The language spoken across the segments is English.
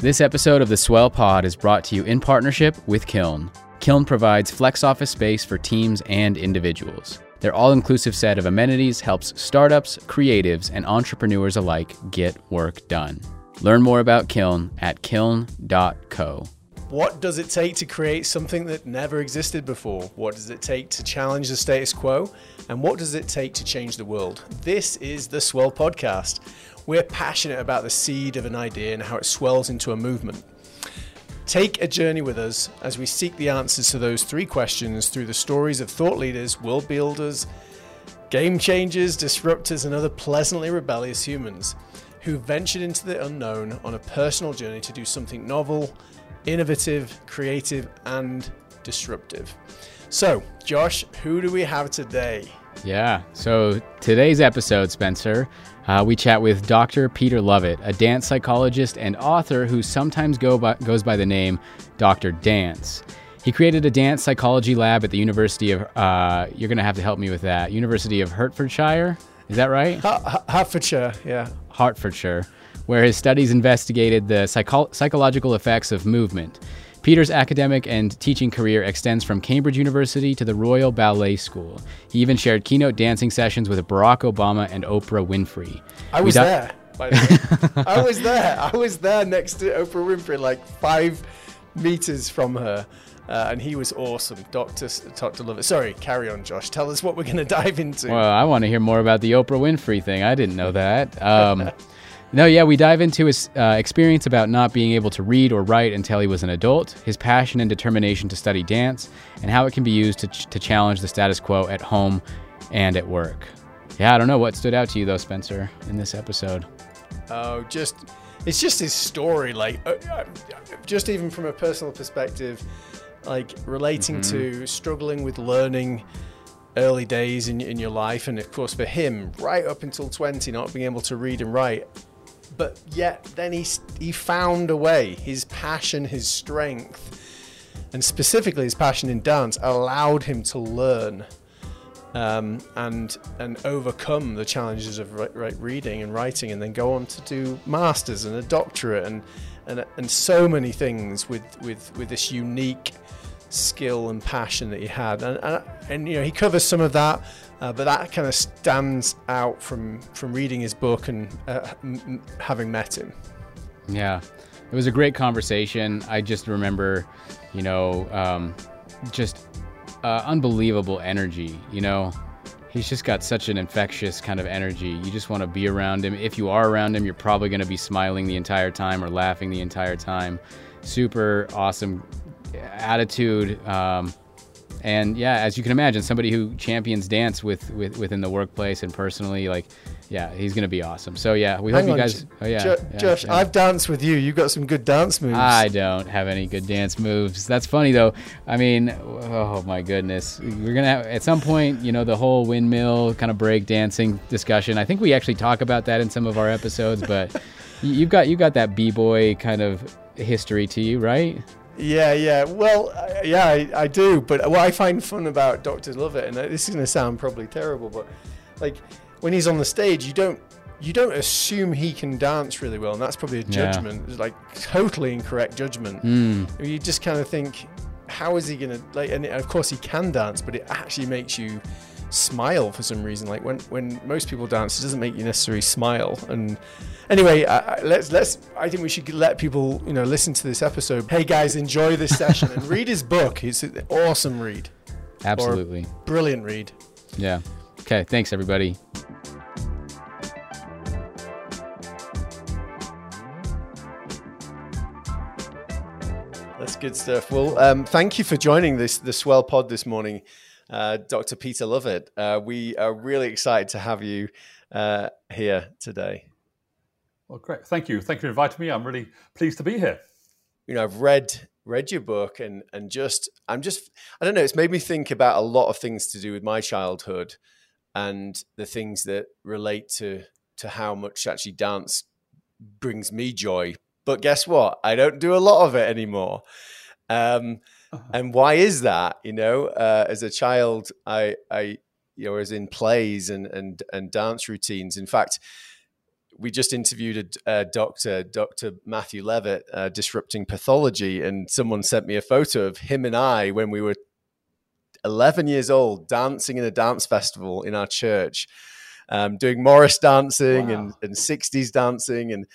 This episode of the Swell Pod is brought to you in partnership with Kiln. Kiln provides flex office space for teams and individuals. Their all inclusive set of amenities helps startups, creatives, and entrepreneurs alike get work done. Learn more about Kiln at kiln.co. What does it take to create something that never existed before? What does it take to challenge the status quo? And what does it take to change the world? This is the Swell Podcast. We're passionate about the seed of an idea and how it swells into a movement. Take a journey with us as we seek the answers to those three questions through the stories of thought leaders, world builders, game changers, disruptors, and other pleasantly rebellious humans who ventured into the unknown on a personal journey to do something novel, innovative, creative, and disruptive. So, Josh, who do we have today? Yeah, so today's episode, Spencer, uh, we chat with Dr. Peter Lovatt, a dance psychologist and author who sometimes go by, goes by the name Dr. Dance. He created a dance psychology lab at the University of, uh, you're going to have to help me with that, University of Hertfordshire. Is that right? Hertfordshire, yeah. Hertfordshire, where his studies investigated the psycho- psychological effects of movement. Peter's academic and teaching career extends from Cambridge University to the Royal Ballet School. He even shared keynote dancing sessions with Barack Obama and Oprah Winfrey. I was there, by the way. I was there. I was there next to Oprah Winfrey, like five meters from her. Uh, and he was awesome. Dr. Dr. Lovatt. Sorry, carry on, Josh. Tell us what we're going to dive into. Well, I want to hear more about the Oprah Winfrey thing. I didn't know that. Um, No, yeah, we dive into his uh, experience about not being able to read or write until he was an adult, his passion and determination to study dance, and how it can be used to, ch- to challenge the status quo at home and at work. Yeah, I don't know what stood out to you though, Spencer, in this episode. Oh, just it's just his story, like uh, uh just even from a personal perspective, like relating mm-hmm. to struggling with learning early days in, in your life and of course for him right up until 20 not being able to read and write but yet then he he found a way. His passion, his strength, and specifically his passion in dance allowed him to learn um, and and overcome the challenges of right reading and writing, and then go on to do masters and a doctorate and and and so many things with with with this unique skill and passion that he had, and and, and you know he covers some of that uh, but that kind of stands out from from reading his book and uh, m- having met him. Yeah, it was a great conversation. I just remember, you know, um, just uh, unbelievable energy. You know, he's just got such an infectious kind of energy. You just want to be around him. If you are around him, you're probably going to be smiling the entire time or laughing the entire time. Super awesome attitude. Um, and yeah, as you can imagine, somebody who champions dance with, with within the workplace and personally, like, yeah, he's gonna be awesome. So yeah, we Hang hope you guys. oh yeah, jo- yeah Josh, yeah. I've danced with you. You got some good dance moves. I don't have any good dance moves. That's funny though. I mean, oh my goodness, we're gonna have at some point, you know, the whole windmill kind of break dancing discussion. I think we actually talk about that in some of our episodes, but you've got you got that b boy kind of history to you, right? Yeah, yeah. Well, uh, yeah, I, I, do. But what I find fun about Doctor Lovatt, and this is going to sound probably terrible, but like when he's on the stage, you don't you don't assume he can dance really well, and that's probably a judgment, yeah. like totally incorrect judgment. Mm. You just kind of think, how is he going to like? And of course he can dance, but it actually makes you smile for some reason. Like when when most people dance, it doesn't make you necessarily smile. And anyway, I, let's let's. I think we should let people you know listen to this episode. Hey guys, enjoy this session and read his book. It's an awesome read. Absolutely, brilliant read. Yeah. Okay. Thanks everybody. That's good stuff. Well, um, thank you for joining this the Swell Pod this morning uh, Dr. Peter Lovatt. Uh, we are really excited to have you uh, here today. Well, great. Thank you. Thank you for inviting me. I'm really pleased to be here. You know, I've read read your book and and just I'm just I don't know. It's made me think about a lot of things to do with my childhood and the things that relate to to how much actually dance brings me joy. But guess what? I don't do a lot of it anymore. Um, uh-huh. And why is that? You know, uh, as a child, I, I, you know, was in plays and and and dance routines. In fact, we just interviewed a, a doctor, Dr. Matthew Levitt, uh, disrupting pathology, and someone sent me a photo of him and I when we were 11 years old, dancing in a dance festival in our church, um, doing Morris dancing wow. and, and 60s dancing. And,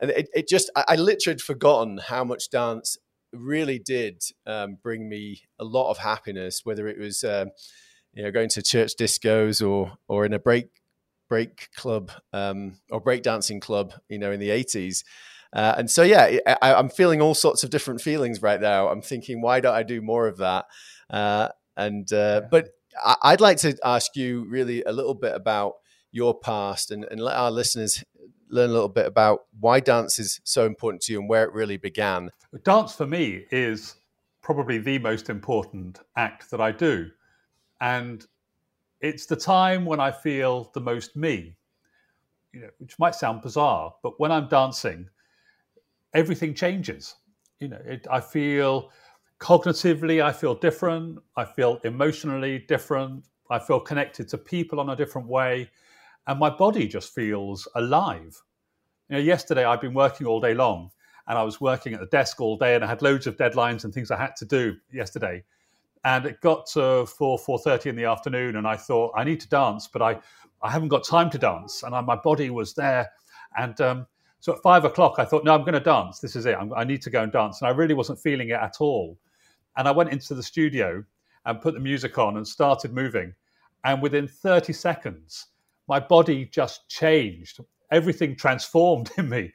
and it, it just, I, I, literally had forgotten how much dance really did um, bring me a lot of happiness, whether it was, uh, you know, going to church discos or, or in a break, break club um, or break dancing club, you know, in the 80s. Uh, and so, yeah, I, am feeling all sorts of different feelings right now. I'm thinking, why don't I do more of that? Uh, and uh, yeah. but I'd like to ask you really a little bit about your past and, and let our listeners learn a little bit about why dance is so important to you and where it really began. Dance for me is probably the most important act that I do. And it's the time when I feel the most me, you know, which might sound bizarre, but when I'm dancing, everything changes. You know, it, I feel cognitively, I feel different. I feel emotionally different. I feel connected to people on a different way. And my body just feels alive. You know, yesterday I'd been working all day long and I was working at the desk all day and I had loads of deadlines and things I had to do yesterday. And it got to 4, 4.30 in the afternoon and I thought, I need to dance, but I, I haven't got time to dance. And I, my body was there. And um, so at five o'clock, I thought, no, I'm going to dance. This is it. I'm, i need to go and dance. And I really wasn't feeling it at all. And I went into the studio and put the music on and started moving. And within 30 seconds, my body just changed. Everything transformed in me.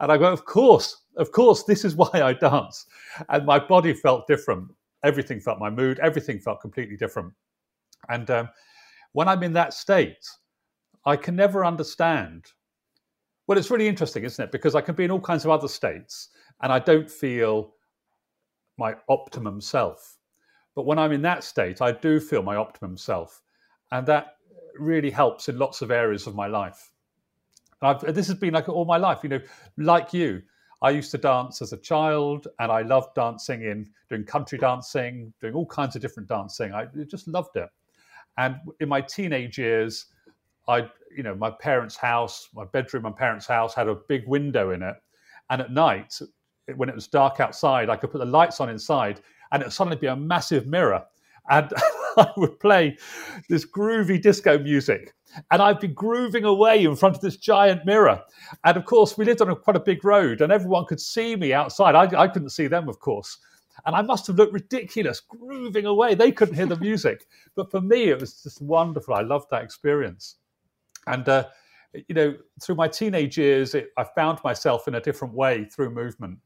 And I go, of course, of course, this is why I dance. And my body felt different. Everything felt my mood, everything felt completely different. And um, when I'm in that state, I can never understand. Well, it's really interesting, isn't it? Because I can be in all kinds of other states and I don't feel my optimum self. But when I'm in that state, I do feel my optimum self. And that really helps in lots of areas of my life. And this has been like all my life, you know, like you. I used to dance as a child and I loved dancing in doing country dancing, doing all kinds of different dancing. I just loved it. And in my teenage years, I, you know, my parents' house, my bedroom, my parents' house had a big window in it. And at night, when it was dark outside, I could put the lights on inside and it would suddenly be a massive mirror. And I would play this groovy disco music. And I'd be grooving away in front of this giant mirror. And of course, we lived on a, quite a big road and everyone could see me outside. I, I couldn't see them, of course. And I must have looked ridiculous grooving away. They couldn't hear the music. But for me, it was just wonderful. I loved that experience. And, uh, you know, through my teenage years, it, I found myself in a different way through movement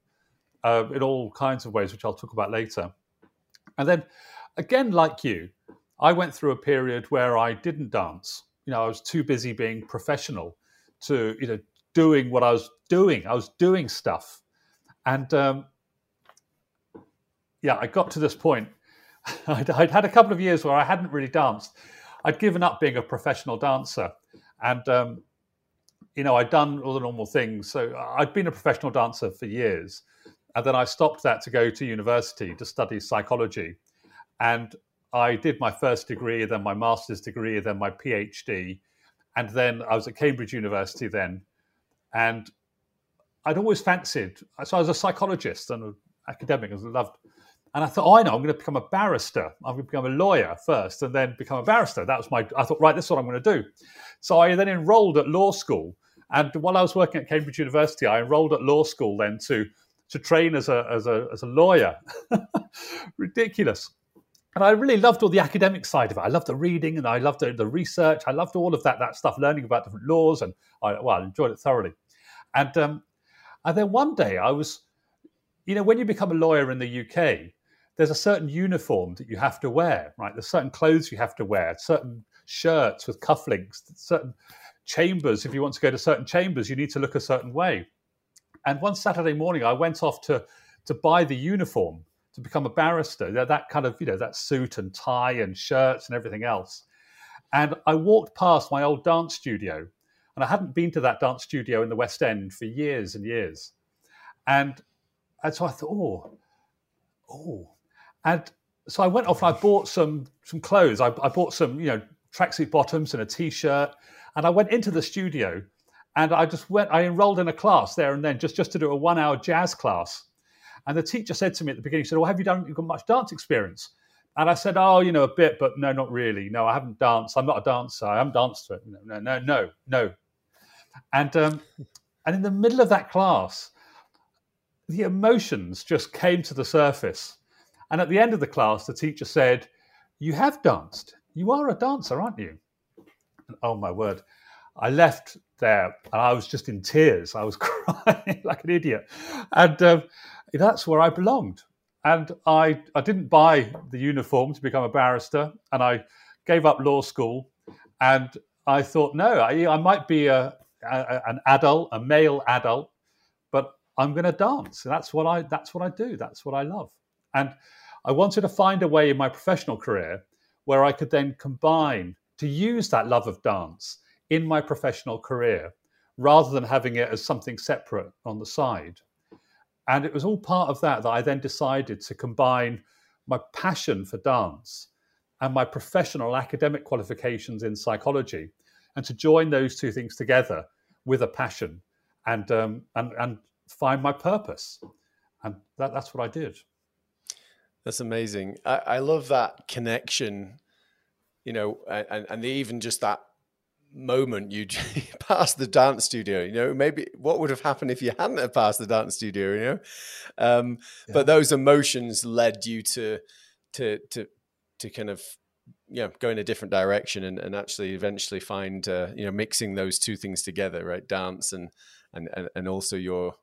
uh, in all kinds of ways, which I'll talk about later. And then, again, like you, I went through a period where I didn't dance. You know, I was too busy being professional to, you know, doing what I was doing. I was doing stuff. And um, yeah, I got to this point. I'd, I'd, had a couple of years where I hadn't really danced. I'd given up being a professional dancer. And, um, you know, I'd done all the normal things. So I'd been a professional dancer for years. And then I stopped that to go to university to study psychology. And I did my first degree, then my master's degree, then my PhD. And then I was at Cambridge University then. And I'd always fancied, so I was a psychologist and an academic, I loved. And I thought, oh, I know, I'm going to become a barrister. I'm going to become a lawyer first and then become a barrister. That was my, I thought, right, this is what I'm going to do. So I then enrolled at law school. And while I was working at Cambridge University, I enrolled at law school then to to train as a as a as a lawyer. Ridiculous. And I really loved all the academic side of it. I loved the reading and I loved the, the research. I loved all of that that stuff, learning about different laws, and I well, I enjoyed it thoroughly. And um, and then one day I was, you know, when you become a lawyer in the UK, there's a certain uniform that you have to wear, right? There's certain clothes you have to wear, certain shirts with cufflinks, certain chambers. If you want to go to certain chambers, you need to look a certain way. And one Saturday morning, I went off to to buy the uniform to become a barrister. That, that kind of you know that suit and tie and shirts and everything else. And I walked past my old dance studio, and I hadn't been to that dance studio in the West End for years and years. And and so I thought, oh, oh, and so I went off and I bought some some clothes. I, I bought some you know tracksuit bottoms and a t-shirt, and I went into the studio And I just went, I enrolled in a class there and then just, just to do a one hour jazz class. And the teacher said to me at the beginning, he said, Well, have you done, you've got much dance experience? And I said, Oh, you know, a bit, but no, not really. No, I haven't danced. I'm not a dancer. I haven't danced. to No, no, no, no, no. And, um, and in the middle of that class, the emotions just came to the surface. And at the end of the class, the teacher said, You have danced. You are a dancer, aren't you? And, oh, my word. I left there and I was just in tears. I was crying like an idiot. And um, that's where I belonged. And I, I didn't buy the uniform to become a barrister. And I gave up law school. And I thought, no, I, I might be a, a, an adult, a male adult, but I'm going to dance. That's what I, that's what I do. That's what I love. And I wanted to find a way in my professional career where I could then combine to use that love of dance in my professional career rather than having it as something separate on the side. And it was all part of that that I then decided to combine my passion for dance and my professional academic qualifications in psychology and to join those two things together with a passion and, um, and, and find my purpose. And that, that's what I did. That's amazing. I, I love that connection, you know, and, and even just that moment you passed the dance studio you know maybe what would have happened if you hadn't have passed the dance studio you know um, yeah. but those emotions led you to to to to kind of you know go in a different direction and, and actually eventually find uh, you know mixing those two things together right dance and and and also your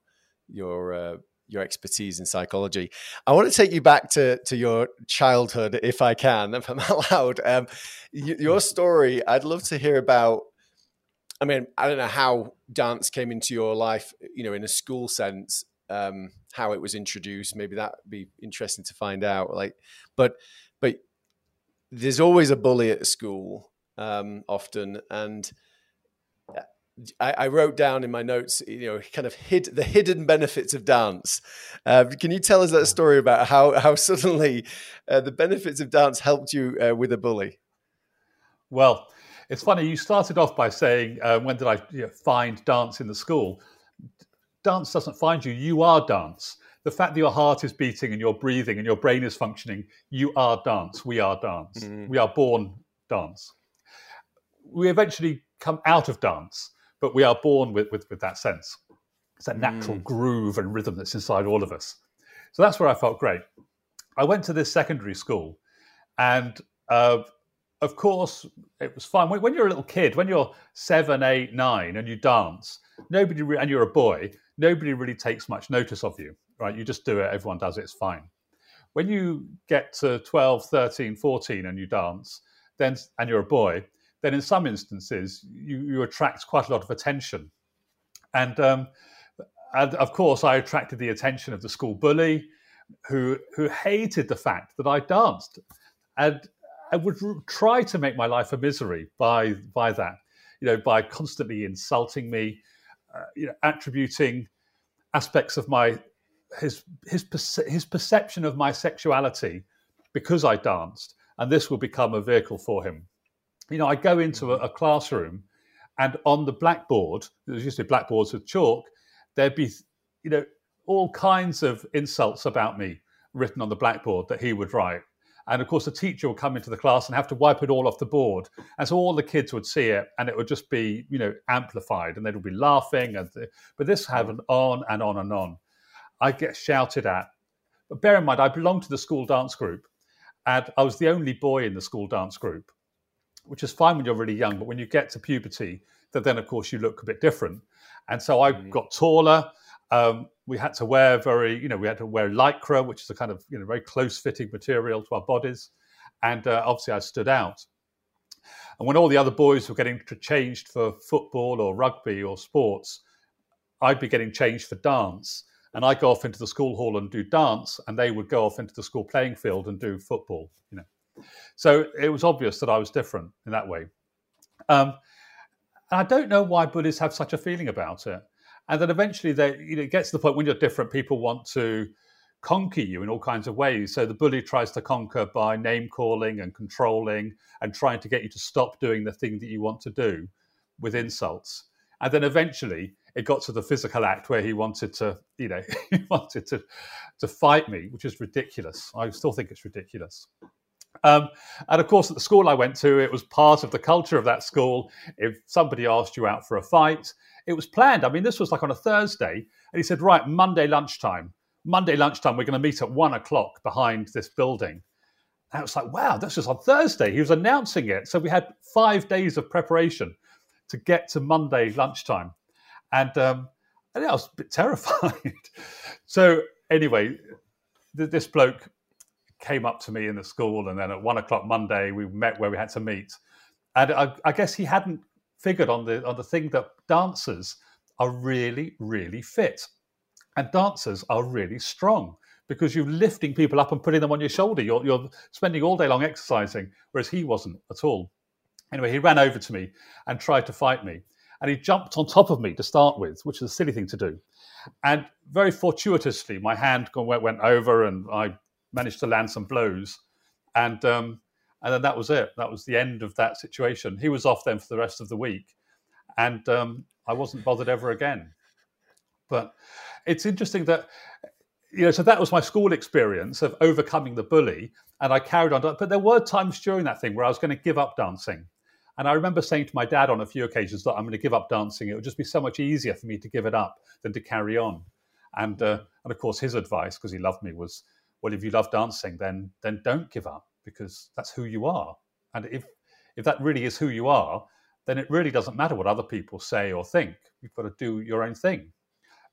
your uh, your expertise in psychology. I want to take you back to to your childhood, if I can, if I'm allowed. Um, your story, I'd love to hear about. I mean, I don't know how dance came into your life, you know, in a school sense, um, how it was introduced. Maybe that'd be interesting to find out. Like, but but there's always a bully at school, um, often, and I, I, wrote down in my notes, you know, kind of hid the hidden benefits of dance. Uh, can you tell us that story about how how suddenly uh, the benefits of dance helped you uh, with a bully? Well, it's funny. You started off by saying, uh, "When did I you know, find dance in the school?" Dance doesn't find you; you are dance. The fact that your heart is beating and you're breathing and your brain is functioning, you are dance. We are dance. Mm-hmm. We are born dance. We eventually come out of dance but we are born with, with, with that sense. It's that natural mm. groove and rhythm that's inside all of us. So that's where I felt great. I went to this secondary school, and uh, of course, it was fun. When, when, you're a little kid, when you're seven, eight, nine, and you dance, nobody re- and you're a boy, nobody really takes much notice of you, right? You just do it. Everyone does it. It's fine. When you get to 12, 13, 14, and you dance, then and you're a boy, then in some instances you, you attract quite a lot of attention. And, um, and of course, I attracted the attention of the school bully, who who hated the fact that I danced, and I would try to make my life a misery by by that, you know, by constantly insulting me, uh, you know, attributing aspects of my his his his perception of my sexuality because I danced, and this will become a vehicle for him you know, I go into a, mm-hmm. a classroom and on the blackboard, there's usually blackboards with chalk, there'd be, you know, all kinds of insults about me written on the blackboard that he would write. And of course, the teacher would come into the class and have to wipe it all off the board. And so all the kids would see it and it would just be, you know, amplified and they'd be laughing. And but this happened mm-hmm. on and on and on. I get shouted at. But bear in mind, I belonged to the school dance group and I was the only boy in the school dance group which is fine when you're really young, but when you get to puberty, that then of course you look a bit different. And so I mm-hmm. got taller. Um, we had to wear very, you know, we had to wear lycra, which is a kind of, you know, very close-fitting material to our bodies, and uh, obviously I stood out. And when all the other boys were getting changed for football or rugby or sports, I'd be getting changed for dance, and I'd go off into the school hall and do dance, and they would go off into the school playing field and do football. You know, so it was obvious that I was different in that way. Um, and I don't know why bullies have such a feeling about it. And then eventually, they, you know, it gets to the point when you're different, people want to conquer you in all kinds of ways. So the bully tries to conquer by name calling and controlling and trying to get you to stop doing the thing that you want to do with insults. And then eventually it got to the physical act where he wanted to, you know, he wanted to, to fight me, which is ridiculous. I still think it's ridiculous. Um, and of course, at the school I went to, it was part of the culture of that school. If somebody asked you out for a fight, it was planned. I mean, this was like on a Thursday, and he said, "Right, Monday lunchtime. Monday lunchtime, we're going to meet at one o'clock behind this building." And it was like, "Wow, this was on Thursday." He was announcing it, so we had five days of preparation to get to Monday lunchtime, and, um, I was a bit terrified. so anyway, th- this bloke came up to me in the school, and then at one o'clock Monday we met where we had to meet, and I, I guess he hadn't figured on the on the thing that dancers are really really fit, and dancers are really strong because you're lifting people up and putting them on your shoulder. You're, you're spending all day long exercising, whereas he wasn't at all. Anyway, he ran over to me and tried to fight me. And he jumped on top of me to start with, which is a silly thing to do. And very fortuitously, my hand went over and I managed to land some blows. And, um, and then that was it. That was the end of that situation. He was off then for the rest of the week. And um, I wasn't bothered ever again. But it's interesting that you know, so that was my school experience of overcoming the bully, and I carried on. But there were times during that thing where I was going to give up dancing, and I remember saying to my dad on a few occasions that I'm going to give up dancing. It would just be so much easier for me to give it up than to carry on. And uh, and of course, his advice, because he loved me, was, well, if you love dancing, then then don't give up because that's who you are. And if if that really is who you are, then it really doesn't matter what other people say or think. You've got to do your own thing.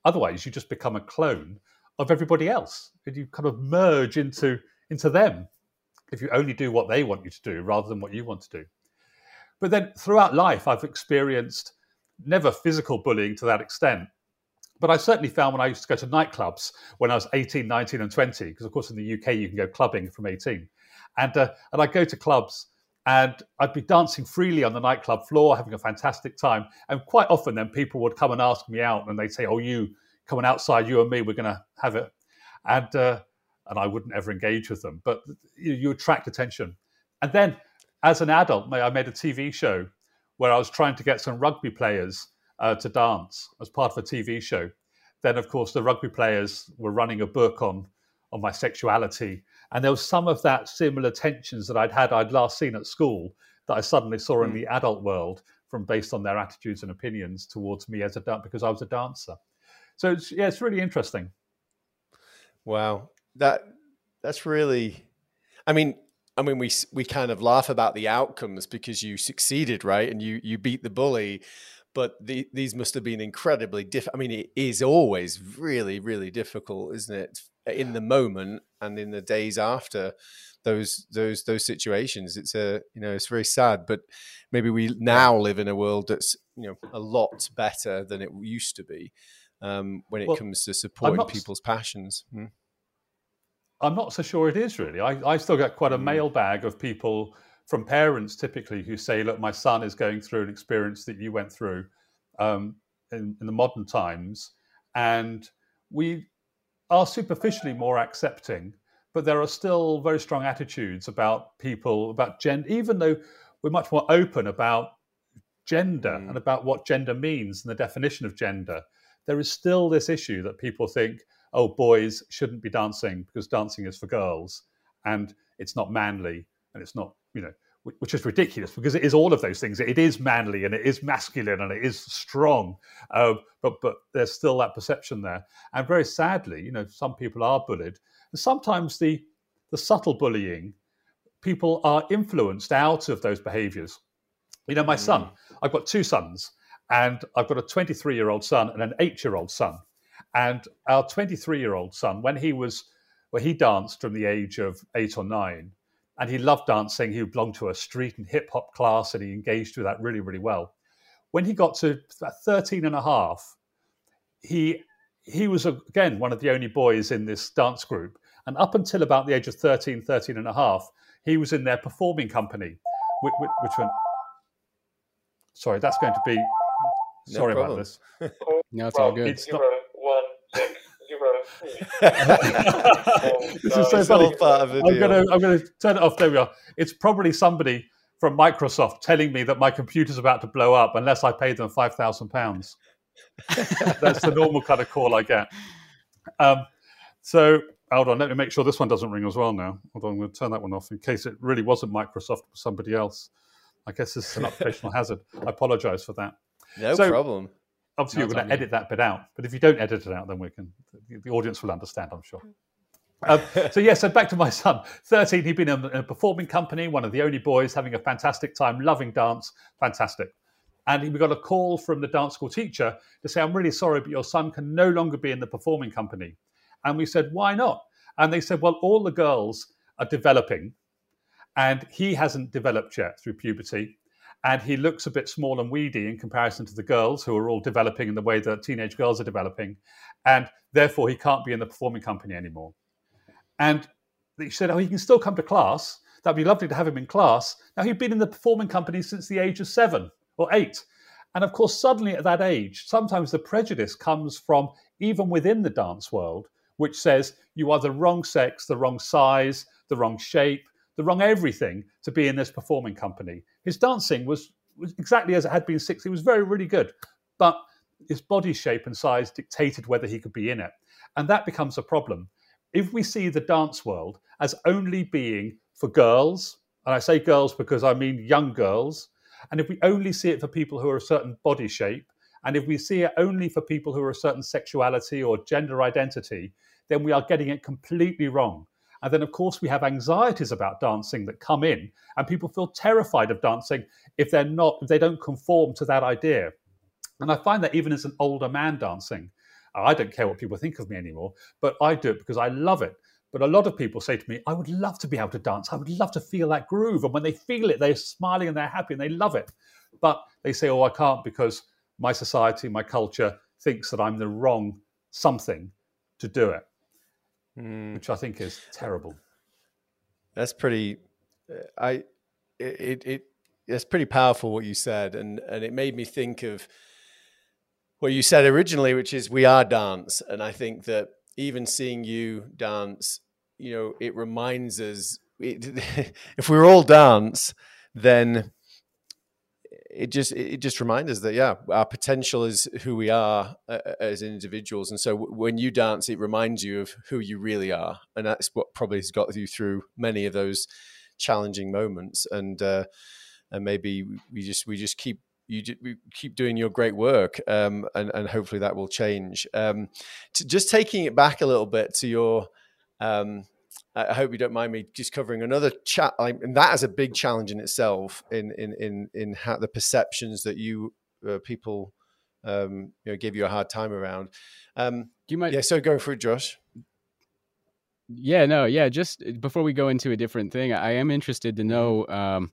Otherwise, you just become a clone of everybody else, and you kind of merge into into them if you only do what they want you to do rather than what you want to do. But then throughout life, I've experienced never physical bullying to that extent. But I certainly found when I used to go to nightclubs when I was 18, 19, and 20, because of course in the UK you can go clubbing from 18. And, uh, and I'd go to clubs and I'd be dancing freely on the nightclub floor, having a fantastic time. And quite often then people would come and ask me out and they'd say, Oh, you coming outside, you and me, we're going to have it. And, uh, and I wouldn't ever engage with them, but you, you attract attention. And then as an adult, I made a TV show where I was trying to get some rugby players uh, to dance as part of a TV show. Then, of course, the rugby players were running a book on on my sexuality, and there was some of that similar tensions that I'd had I'd last seen at school that I suddenly saw in mm. the adult world from based on their attitudes and opinions towards me as a dancer because I was a dancer. So it's, yeah, it's really interesting. Wow, that that's really. I mean, I mean, we we kind of laugh about the outcomes because you succeeded, right? And you you beat the bully, but the, these must have been incredibly difficult. I mean, it is always really, really difficult, isn't it? In the moment and in the days after those those those situations, it's a you know it's very sad. But maybe we now live in a world that's you know a lot better than it used to be um, when it well, comes to supporting not, people's passions. Hmm? I'm not so sure it is really. I, I still get quite a mm. mailbag of people from parents typically who say, "Look, my son is going through an experience that you went through um, in, in the modern times," and we are superficially more accepting, but there are still very strong attitudes about people about gender, even though we're much more open about gender mm. and about what gender means and the definition of gender. There is still this issue that people think, oh, boys shouldn't be dancing because dancing is for girls and it's not manly and it's not, you know, which is ridiculous because it is all of those things. It is manly and it is masculine and it is strong, uh, but but there's still that perception there. And very sadly, you know, some people are bullied. And sometimes the the subtle bullying, people are influenced out of those behaviours. You know, my mm. son, I've got two sons, and I've got a 23 year old son and an eight year old son. And our 23 year old son, when he was, well, he danced from the age of eight or nine, and he loved dancing. He belonged to a street and hip hop class, and he engaged with that really, really well. When he got to about 13 and a half, he he was again one of the only boys in this dance group. And up until about the age of 13, 13 and a half, he was in their performing company, which, which, which went, sorry, that's going to be, sorry about this. no, it's all good. It's not, this is so funny. I'm gonna I'm gonna turn it off. There we are. It's probably somebody from Microsoft telling me that my computer's about to blow up unless I pay them five thousand pounds. That's the normal kind of call I get. Um, so hold on, let me make sure this one doesn't ring as well now. Hold on, I'm going to turn that one off in case it really wasn't Microsoft, but somebody else. I guess this is an occupational hazard. I apologise for that. No so, problem. Obviously, no, you're going to edit that bit out, but if you don't edit it out, then we can. The audience will understand, I'm sure. Um, so yeah, so back to my son. Thirteen, he'd been in a performing company, one of the only boys, having a fantastic time, loving dance, fantastic. And we got a call from the dance school teacher to say, "I'm really sorry, but your son can no longer be in the performing company." And we said, "Why not?" And they said, "Well, all the girls are developing, and he hasn't developed yet through puberty." And he looks a bit small and weedy in comparison to the girls who are all developing in the way that teenage girls are developing and therefore he can't be in the performing company anymore and he said, Oh, he can still come to class. That'd be lovely to have him in class. Now, he'd been in the performing company since the age of seven or eight. And of course, suddenly at that age, sometimes the prejudice comes from even within the dance world, which says you are the wrong sex, the wrong size, the wrong shape, the wrong everything to be in this performing company. His dancing was, was exactly as it had been six. It was very, really good. But his body shape and size dictated whether he could be in it. And that becomes a problem if we see the dance world as only being for girls, and I say girls because I mean young girls, and if we only see it for people who are a certain body shape, and if we see it only for people who are a certain sexuality or gender identity, then we are getting it completely wrong. And then, of course, we have anxieties about dancing that come in, and people feel terrified of dancing if they're not, if they don't conform to that idea. And I find that even as an older man dancing, I don't care what people think of me anymore, but I do it because I love it. But a lot of people say to me, I would love to be able to dance. I would love to feel that groove. And when they feel it, they're smiling and they're happy and they love it. But they say, oh, I can't because my society, my culture thinks that I'm the wrong something to do it, mm. which I think is terrible. That's pretty, uh, I, it, it, it's pretty powerful what you said. And, and it made me think of, what you said originally, which is we are dance. And I think that even seeing you dance, you know, it reminds us it, if we're all dance, then it just it just reminds us that yeah, our potential is who we are uh, uh as individuals. And so when you dance, it reminds you of who you really are, and that's what probably has got you through many of those challenging moments. And uh, and maybe we just we just keep you keep doing your great work, um, and, and hopefully that will change. Um, just taking it back a little bit to your, um, I hope you don't mind me just covering another chat, and that is a big challenge in itself in in in in how the perceptions that you uh, people um, you know give you a hard time around. Um, you might, yeah. So go for it, Josh. Yeah, no, yeah. Just before we go into a different thing, I am interested to know. Um,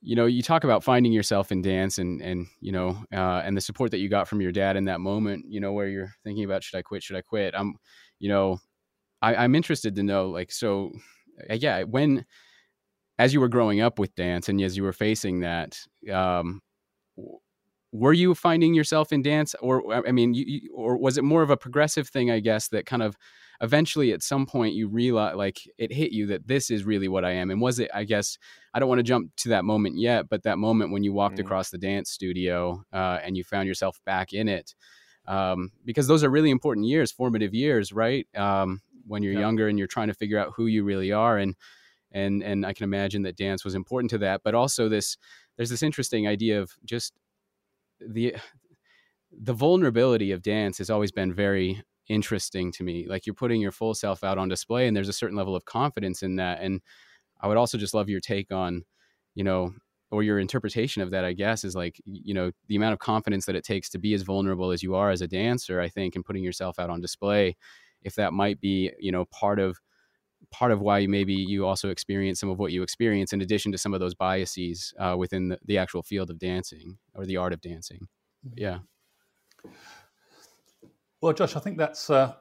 you know, you talk about finding yourself in dance and and you know, uh, and the support that you got from your dad in that moment. You know, where you're thinking about should I quit? Should I quit? I'm, you know, I, I'm interested to know like so. Uh, yeah, when as you were growing up with dance and as you were facing that, um, were you finding yourself in dance, or I mean, you, or was it more of a progressive thing? I guess that kind of eventually at some point you realize like it hit you that this is really what I am. And was it, I guess, I don't want to jump to that moment yet, but that moment when you walked mm. across the dance studio uh, and you found yourself back in it. Um, because those are really important years, formative years, right? Um, when you're yeah. younger and you're trying to figure out who you really are. And, and, and I can imagine that dance was important to that, but also this, there's this interesting idea of just the, the vulnerability of dance has always been very interesting to me. Like you're putting your full self out on display, and there's a certain level of confidence in that. And I would also just love your take on, you know, or your interpretation of that. I guess is like, you know, the amount of confidence that it takes to be as vulnerable as you are as a dancer. I think, and putting yourself out on display, if that might be, you know, part of part of why maybe you also experience some of what you experience in addition to some of those biases uh, within the, the actual field of dancing or the art of dancing mm-hmm. yeah well, Josh, I think that's uh,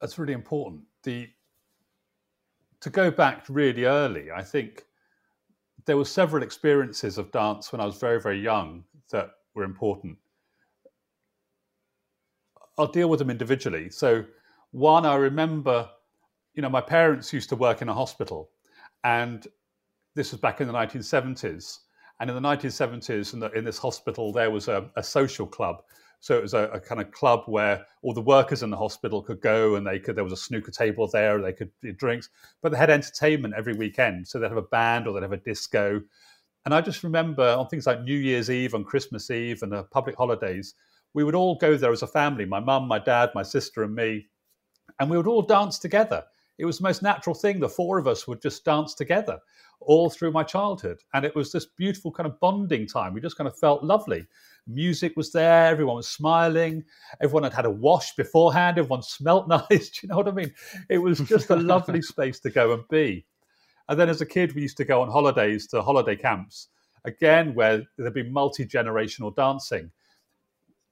that's really important. The to go back really early, I think there were several experiences of dance when I was very, very young that were important. I'll deal with them individually. So, one, I remember, you know, my parents used to work in a hospital, and this was back in the 1970s. And in the 1970s, in, the, in this hospital, there was a, a social club. So it was a, a, kind of club where all the workers in the hospital could go and they could, there was a snooker table there, they could do drinks, but they had entertainment every weekend. So they'd have a band or they'd have a disco. And I just remember on things like New Year's Eve and Christmas Eve and the public holidays, we would all go there as a family my mum, my dad, my sister, and me. And we would all dance together. It was the most natural thing. The four of us would just dance together all through my childhood. And it was this beautiful kind of bonding time. We just kind of felt lovely. Music was there, everyone was smiling, everyone had had a wash beforehand, everyone smelt nice. Do you know what I mean? It was just a lovely space to go and be. And then as a kid, we used to go on holidays to holiday camps, again, where there'd be multi generational dancing.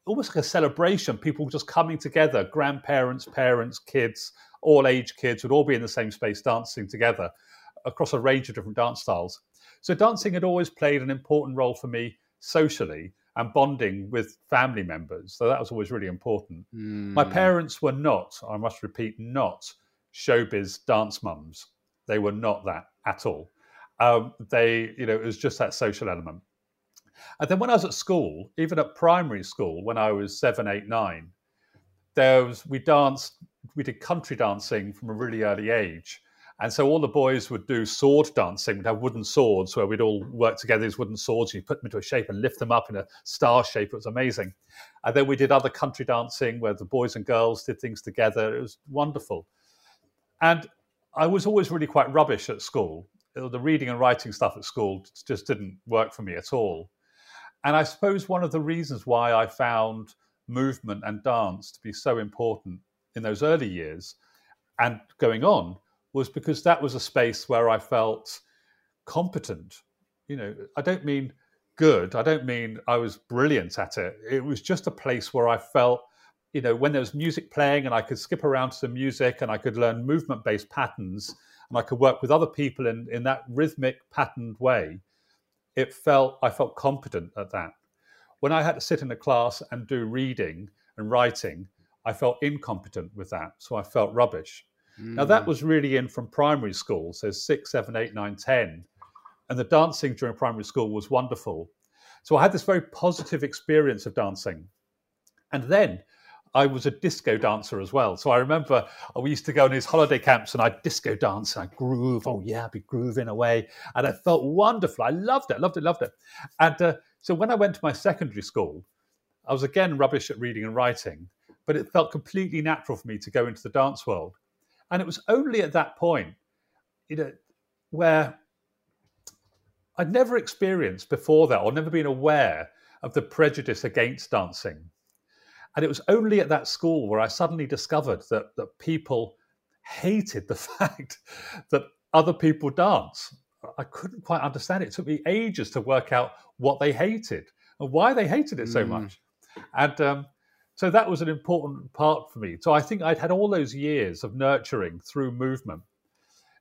Almost like a celebration, people just coming together, grandparents, parents, kids, all age kids would all be in the same space dancing together across a range of different dance styles. So dancing had always played an important role for me socially and bonding with family members. So that was always really important. Mm. My parents were not, I must repeat, not showbiz dance mums. They were not that at all. Um, they, you know, it was just that social element. And then when I was at school, even at primary school, when I was seven, eight, nine, there was we danced, we did country dancing from a really early age. And so all the boys would do sword dancing. We'd have wooden swords where we'd all work together these wooden swords. You put them into a shape and lift them up in a star shape. It was amazing. And then we did other country dancing where the boys and girls did things together. It was wonderful. And I was always really quite rubbish at school. The reading and writing stuff at school just didn't work for me at all. And I suppose one of the reasons why I found movement and dance to be so important in those early years and going on was because that was a space where I felt competent. You know, I don't mean good, I don't mean I was brilliant at it. It was just a place where I felt you know, when there was music playing and I could skip around to some music and I could learn movement based patterns and I could work with other people in, in that rhythmic patterned way, it felt, I felt competent at that. When I had to sit in a class and do reading and writing, I felt incompetent with that. So I felt rubbish. Mm. Now that mm. was really in from primary school, so six, seven, eight, nine, ten. And the dancing during primary school was wonderful. So I had this very positive experience of dancing. And then I was a disco dancer as well. So I remember we used to go on these holiday camps and I'd disco dance and I'd groove. Oh, yeah, I'd be grooving away. And I felt wonderful. I loved it, loved it, loved it. And uh, so when I went to my secondary school, I was again rubbish at reading and writing, but it felt completely natural for me to go into the dance world. And it was only at that point, you know, where I'd never experienced before that or never been aware of the prejudice against dancing and it was only at that school where I suddenly discovered that, that people hated the fact that other people dance. I couldn't quite understand it. It took me ages to work out what they hated and why they hated it so mm. much. And um, so that was an important part for me. So I think I'd had all those years of nurturing through movement.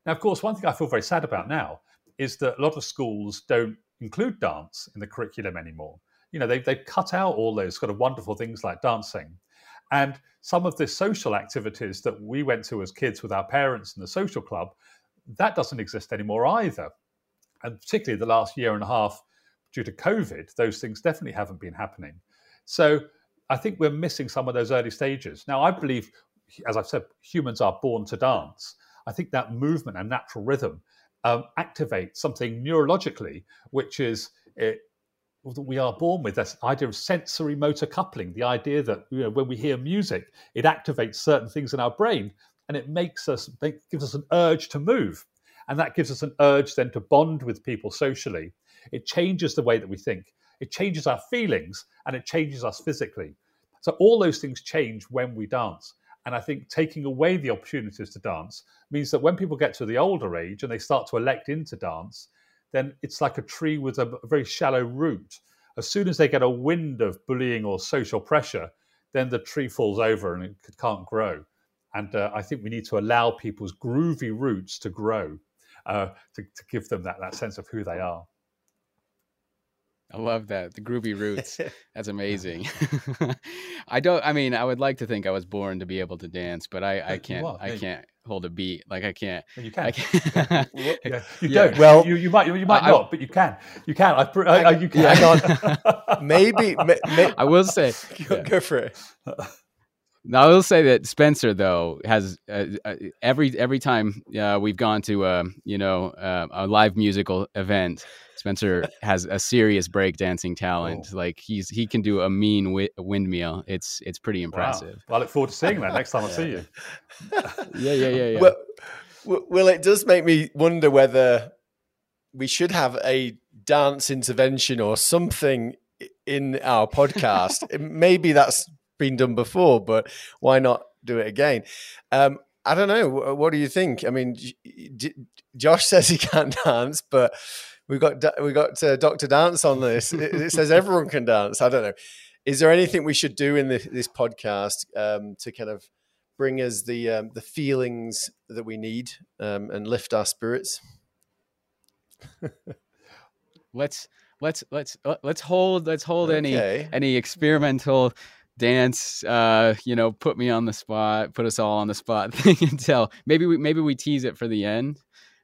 Now, of course, one thing I feel very sad about now is that a lot of schools don't include dance in the curriculum anymore you know, they've, they've cut out all those kind of wonderful things like dancing. And some of the social activities that we went to as kids with our parents in the social club, that doesn't exist anymore either. And particularly the last year and a half, due to COVID, those things definitely haven't been happening. So I think we're missing some of those early stages. Now, I believe, as I've said, humans are born to dance. I think that movement and natural rhythm um, activates something neurologically, which is it, we are born with. This idea of sensory motor coupling the idea that you know, when we hear music it activates certain things in our brain and it makes us gives us an urge to move. And that gives us an urge then to bond with people socially. It changes the way that we think. It changes our feelings and it changes us physically. So all those things change when we dance. And i think taking away the opportunities to dance means that when people get to the older age and they start to elect into dance then it's like a tree with a, very shallow root. As soon as they get a wind of bullying or social pressure, then the tree falls over and it can't grow. And uh, I think we need to allow people's groovy roots to grow, uh, to, to give them that, that sense of who they are. I love that. The groovy roots. That's amazing. I don't I mean, I would like to think I was born to be able to dance, but I I can't I can't hold a beat. Like I can't. You can. I can't. yeah, you yeah. don't. Well, you, you might you might I, not, but you can. You can. I, I, I you can. Yeah. Maybe. May, may, I will say. Go, yeah. go for it. Now I will say that Spencer though has uh, uh, every every time uh, we've gone to uh, you know uh, a live musical event, Spencer has a serious breakdancing talent. Oh. Like he's he can do a mean wi- windmill. It's it's pretty impressive. Wow. Well, I look forward to seeing that next time I see you. yeah, yeah, yeah, yeah. Well, well, it does make me wonder whether we should have a dance intervention or something in our podcast. Maybe that's been done before, but why not do it again? Um, I don't know. What do you think? I mean, Josh says he can't dance, but we got we got uh, Doctor Dance on this. It, it, says everyone can dance. I don't know. Is there anything we should do in the, this podcast um, to kind of bring us the um, the feelings that we need um, and lift our spirits? let's let's let's uh, let's hold let's hold okay. any any experimental dance uh you know put me on the spot put us all on the spot thing until maybe we maybe we tease it for the end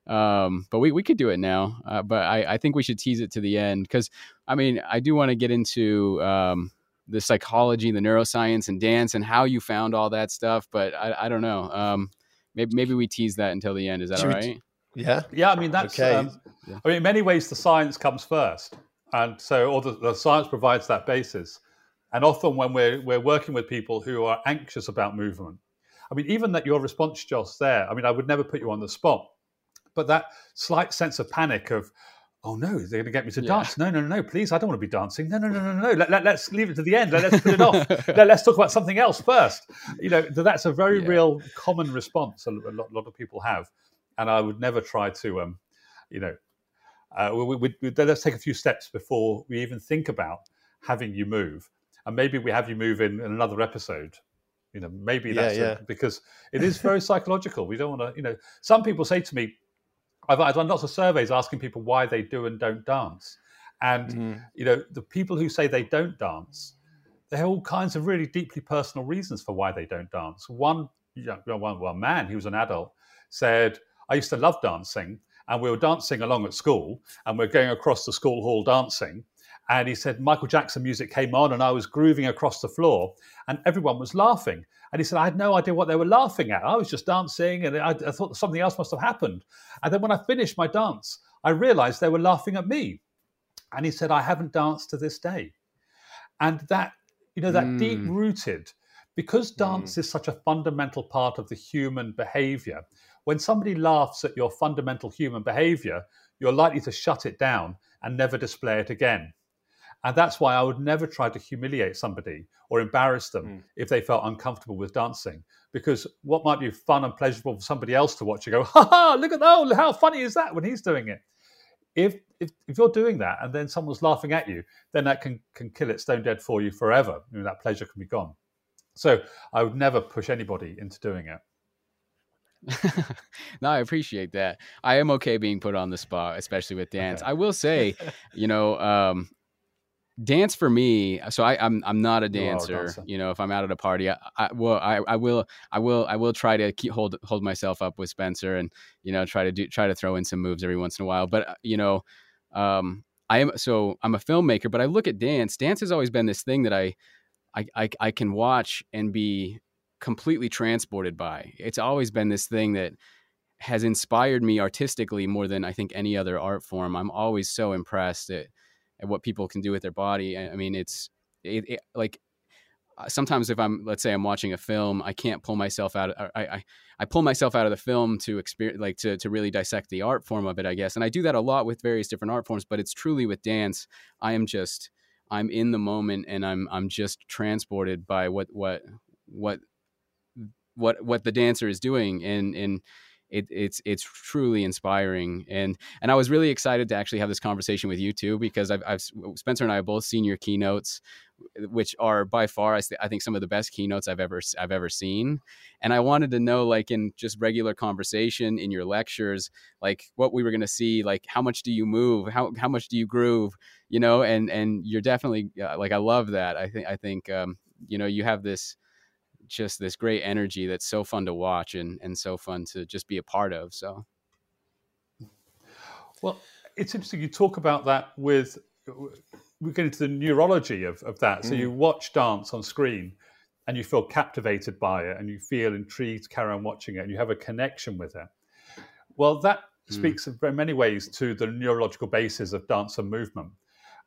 um but we, we could do it now uh, but I, I think we should tease it to the end because i mean i do want to get into um the psychology the neuroscience and dance and how you found all that stuff but i, I don't know um maybe maybe we tease that until the end is that Should all right t- yeah yeah i mean that's okay. Um, yeah. i mean in many ways the science comes first and so all the, the science provides that basis and often when we're, we're working with people who are anxious about movement, I mean, even that your response, Josh, there, I mean, I would never put you on the spot, but that slight sense of panic of, oh no, they're going to get me to yeah. dance. No, no, no, no, please, I don't want to be dancing. No, no, no, no, no. Let, let, us leave it to the end. Let, us put it off. let, us talk about something else first. You know, that's a very yeah. real common response a lot, a lot, of people have. And I would never try to, um, you know, uh, we, we, we, let's take a few steps before we even think about having you move and maybe we have you move in, in another episode you know maybe that's yeah, yeah. because it is very psychological we don't want to you know some people say to me I've, I've, done lots of surveys asking people why they do and don't dance and mm. you know the people who say they don't dance they have all kinds of really deeply personal reasons for why they don't dance one young, one, one man he was an adult said i used to love dancing and we were dancing along at school and we're going across the school hall dancing and he said Michael Jackson music came on and I was grooving across the floor and everyone was laughing. And he said, I had no idea what they were laughing at. I was just dancing and I, I thought something else must have happened. And then when I finished my dance, I realized they were laughing at me. And he said, I haven't danced to this day. And that, you know, that mm. deep rooted, because dance mm. is such a fundamental part of the human behavior, when somebody laughs at your fundamental human behavior, you're likely to shut it down and never display it again. And that's why I would never try to humiliate somebody or embarrass them mm. if they felt uncomfortable with dancing. Because what might be fun and pleasurable for somebody else to watch, you go, ha ha, look at that, oh, how funny is that when he's doing it? If, if, if you're doing that and then someone's laughing at you, then that can, can kill it stone dead for you forever. You know, that pleasure can be gone. So I would never push anybody into doing it. no, I appreciate that. I am okay being put on the spot, especially with dance. Okay. I will say, you know, um, dance for me so I, I'm I'm not a dancer. You, you know, if I'm out at a party, I, I well I, I will I will I will try to keep hold hold myself up with Spencer and you know try to do try to throw in some moves every once in a while. But uh, you know, um, I am so I'm a filmmaker, but I look at dance. Dance has always been this thing that I I I, I can watch and be completely transported by. It's always been this thing that has inspired me artistically more than I think any other art form. I'm always so impressed at and what people can do with their body. I mean, it's it, it, like uh, sometimes if I'm let's say I'm watching a film, I can't pull myself out. Of, I, I I pull myself out of the film to experience like to to really dissect the art form of it, I guess. And I do that a lot with various different art forms, but it's truly with dance. I am just I'm in the moment and I'm I'm just transported by what what what what what the dancer is doing and and it, it's it's truly inspiring and and I was really excited to actually have this conversation with you too because I've, I've Spencer and I have both seen your keynotes which are by far I, I think some of the best keynotes I've ever I've ever seen and I wanted to know like in just regular conversation in your lectures like what we were going to see like how much do you move how how much do you groove you know and and you're definitely uh, like I love that I think I think um, you know you have this just this great energy that's so fun to watch and and so fun to just be a part of. So, well, it's interesting you talk about that with we get into the neurology of, of that. So mm. you watch dance on screen and you feel captivated by it and you feel intrigued to carry on watching it and you have a connection with it. Well, that mm. speaks in very many ways to the neurological basis of dance and movement.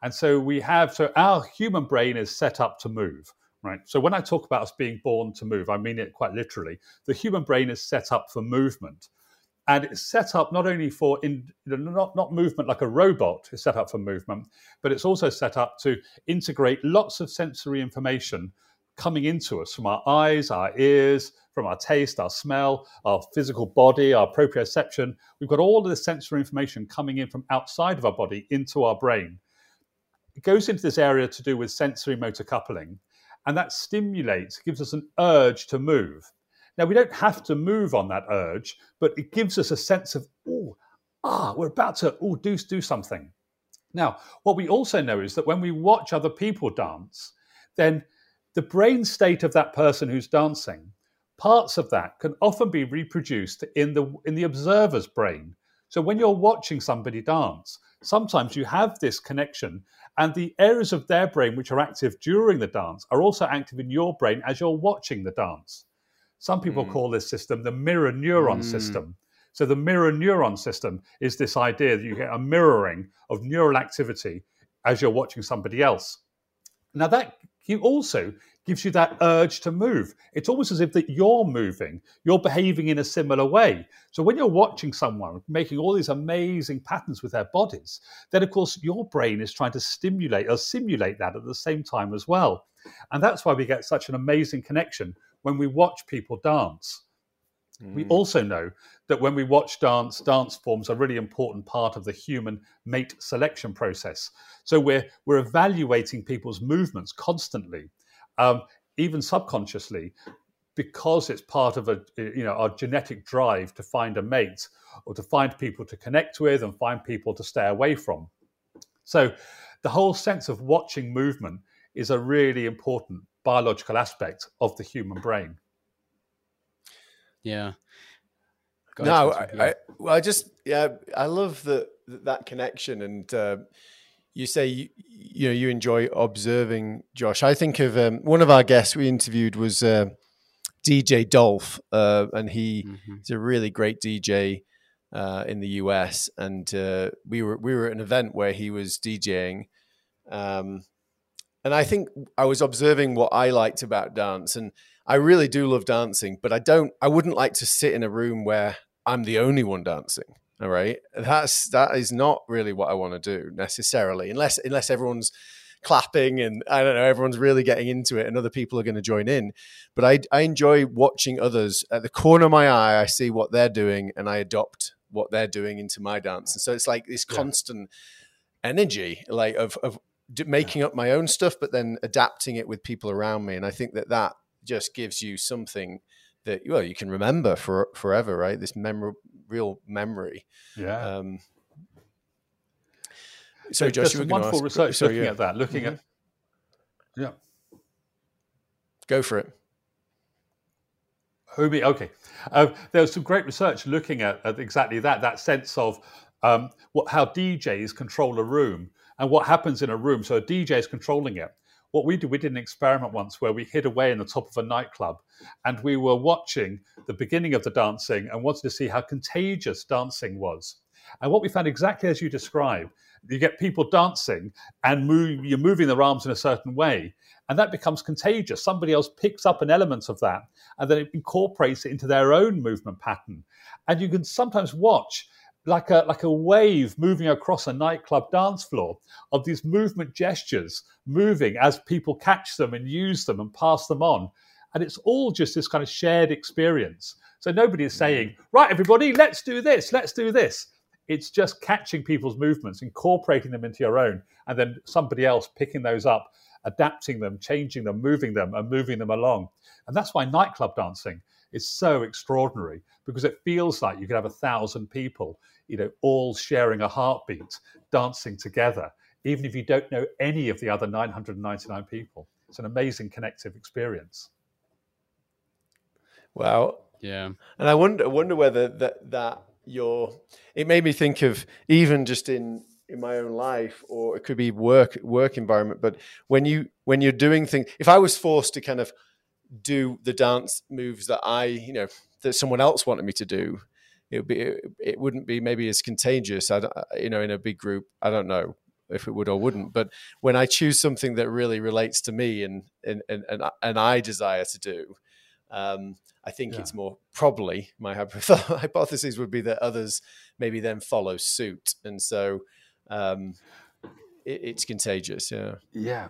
And so we have, so our human brain is set up to move right? So when I talk about us being born to move, I mean it quite literally. The human brain is set up for movement. And it's set up not only for in, not, not movement like a robot is set up for movement, but it's also set up to integrate lots of sensory information coming into us from our eyes, our ears, from our taste, our smell, our physical body, our proprioception. We've got all of this sensory information coming in from outside of our body into our brain. It goes into this area to do with sensory motor coupling and that stimulates, gives us an urge to move. Now, we don't have to move on that urge, but it gives us a sense of, oh, ah, we're about to oh, do, do something. Now, what we also know is that when we watch other people dance, then the brain state of that person who's dancing, parts of that can often be reproduced in the, in the observer's brain. So when you're watching somebody dance, sometimes you have this connection and the areas of their brain which are active during the dance are also active in your brain as you're watching the dance. Some people mm. call this system the mirror neuron mm. system. So, the mirror neuron system is this idea that you get a mirroring of neural activity as you're watching somebody else. Now, that you also gives you that urge to move. It's almost as if that you're moving, you're behaving in a similar way. So when you're watching someone making all these amazing patterns with their bodies, then of course your brain is trying to stimulate or simulate that at the same time as well. And that's why we get such an amazing connection when we watch people dance. Mm. We also know that when we watch dance, dance forms a really important part of the human mate selection process. So we're we're evaluating people's movements constantly um, even subconsciously, because it's part of a you know our genetic drive to find a mate or to find people to connect with and find people to stay away from. So the whole sense of watching movement is a really important biological aspect of the human brain. Yeah. no, I, I, well, I just yeah, I love that that connection and uh, you say you, you, know you enjoy observing Josh. I think of um, one of our guests we interviewed was uh, DJ Dolph, uh, and he mm-hmm. is a really great DJ uh, in the US. And uh, we were we were at an event where he was DJing, um, and I think I was observing what I liked about dance, and I really do love dancing, but I don't. I wouldn't like to sit in a room where I'm the only one dancing. All right, that's that is not really what I want to do necessarily, unless unless everyone's clapping and I don't know, everyone's really getting into it and other people are going to join in. But I, I enjoy watching others at the corner of my eye. I see what they're doing and I adopt what they're doing into my dance. And so it's like this constant yeah. energy, like of, of making up my own stuff, but then adapting it with people around me. And I think that that just gives you something that well you can remember for forever, right? This memor- real memory. Yeah. Um, so, so Josh, there's wonderful ask, research sorry, looking yeah. at that, looking mm-hmm. at yeah. Go for it. Hobie, okay. Uh, there was some great research looking at, at exactly that, that sense of um, what, how DJs control a room and what happens in a room. So a DJ is controlling it what we did, we did an experiment once where we hid away in the top of a nightclub and we were watching the beginning of the dancing and wanted to see how contagious dancing was. And what we found exactly as you describe, you get people dancing and move, you're moving their arms in a certain way, and that becomes contagious. Somebody else picks up an element of that and then it incorporates it into their own movement pattern. And you can sometimes watch like a like a wave moving across a nightclub dance floor of these movement gestures moving as people catch them and use them and pass them on and it's all just this kind of shared experience So nobody is saying, mm. right, everybody, let's do this, let's do this. It's just catching people's movements, incorporating them into your own, and then somebody else picking those up, adapting them, changing them, moving them, and moving them along. And that's why nightclub dancing is so extraordinary because it feels like you could have a thousand people, you know, all sharing a heartbeat, dancing together, even if you don't know any of the other 999 people. It's an amazing connective experience. Wow. Yeah. And I wonder wonder whether that that your it made me think of even just in in my own life or it could be work work environment but when you when you're doing things if i was forced to kind of do the dance moves that i you know that someone else wanted me to do it would be it wouldn't be maybe as contagious i you know in a big group i don't know if it would or wouldn't but when i choose something that really relates to me and and and, and i desire to do um, I think yeah. it's more probably my hypothesis would be that others maybe then follow suit, and so um, it, it's contagious. Yeah. Yeah.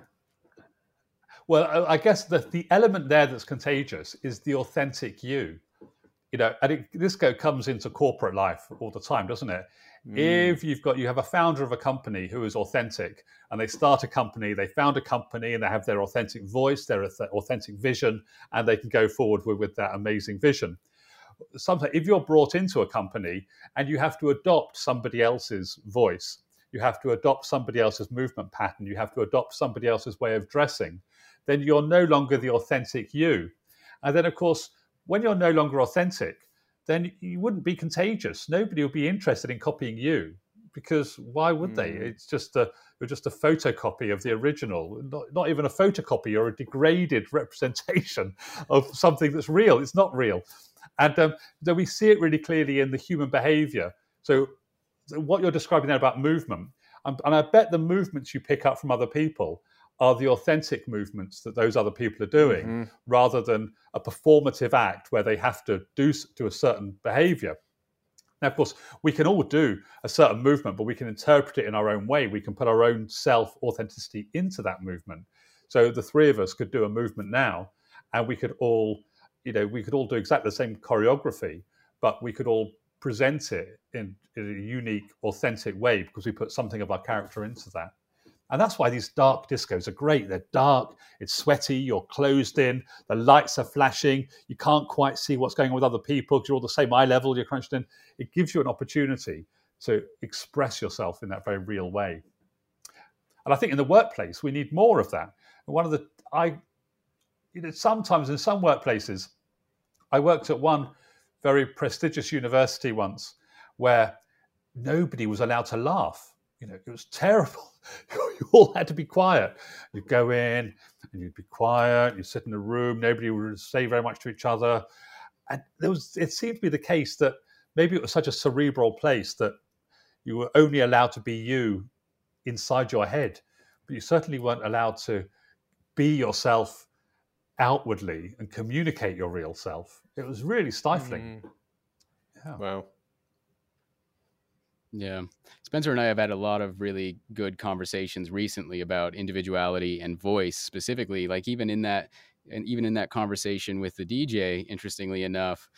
Well, I guess the the element there that's contagious is the authentic you. You know, and it, this go comes into corporate life all the time, doesn't it? Mm. If you've got you have a founder of a company who is authentic and they start a company, they found a company and they have their authentic voice, their authentic vision, and they can go forward with, with that amazing vision. Sometimes, if you're brought into a company and you have to adopt somebody else's voice, you have to adopt somebody else's movement pattern, you have to adopt somebody else's way of dressing, then you're no longer the authentic you. And then, of course, when you're no longer authentic, then you wouldn't be contagious. Nobody would be interested in copying you because why would mm. they? Hmm. It's just a you're just a photocopy of the original, not, not even a photocopy or a degraded representation of something that's real. It's not real, and um, so we see it really clearly in the human behaviour. So, so, what you're describing there about movement, and, and I bet the movements you pick up from other people are the authentic movements that those other people are doing mm-hmm. rather than a performative act where they have to do, do a certain behavior. Now, of course, we can all do a certain movement, but we can interpret it in our own way. We can put our own self authenticity into that movement. So the three of us could do a movement now, and we could all, you know, we could all do exactly the same choreography, but we could all present it in, in a unique, authentic way because we put something of our character into that. And that's why these dark discos are great. They're dark, it's sweaty, you're closed in, the lights are flashing, you can't quite see what's going on with other people because you're all the same eye level, you're crunched in. It gives you an opportunity to express yourself in that very real way. And I think in the workplace, we need more of that. And one of the, I, you know, sometimes in some workplaces, I worked at one very prestigious university once where nobody was allowed to laugh you know, it was terrible. you all had to be quiet. You'd go in and you'd be quiet. You'd sit in a room. Nobody would say very much to each other. And there was, it seemed to be the case that maybe it was such a cerebral place that you were only allowed to be you inside your head, but you certainly weren't allowed to be yourself outwardly and communicate your real self. It was really stifling. Mm. Yeah. Wow. Yeah. Spencer and I have had a lot of really good conversations recently about individuality and voice specifically, like even in that and even in that conversation with the DJ, interestingly enough,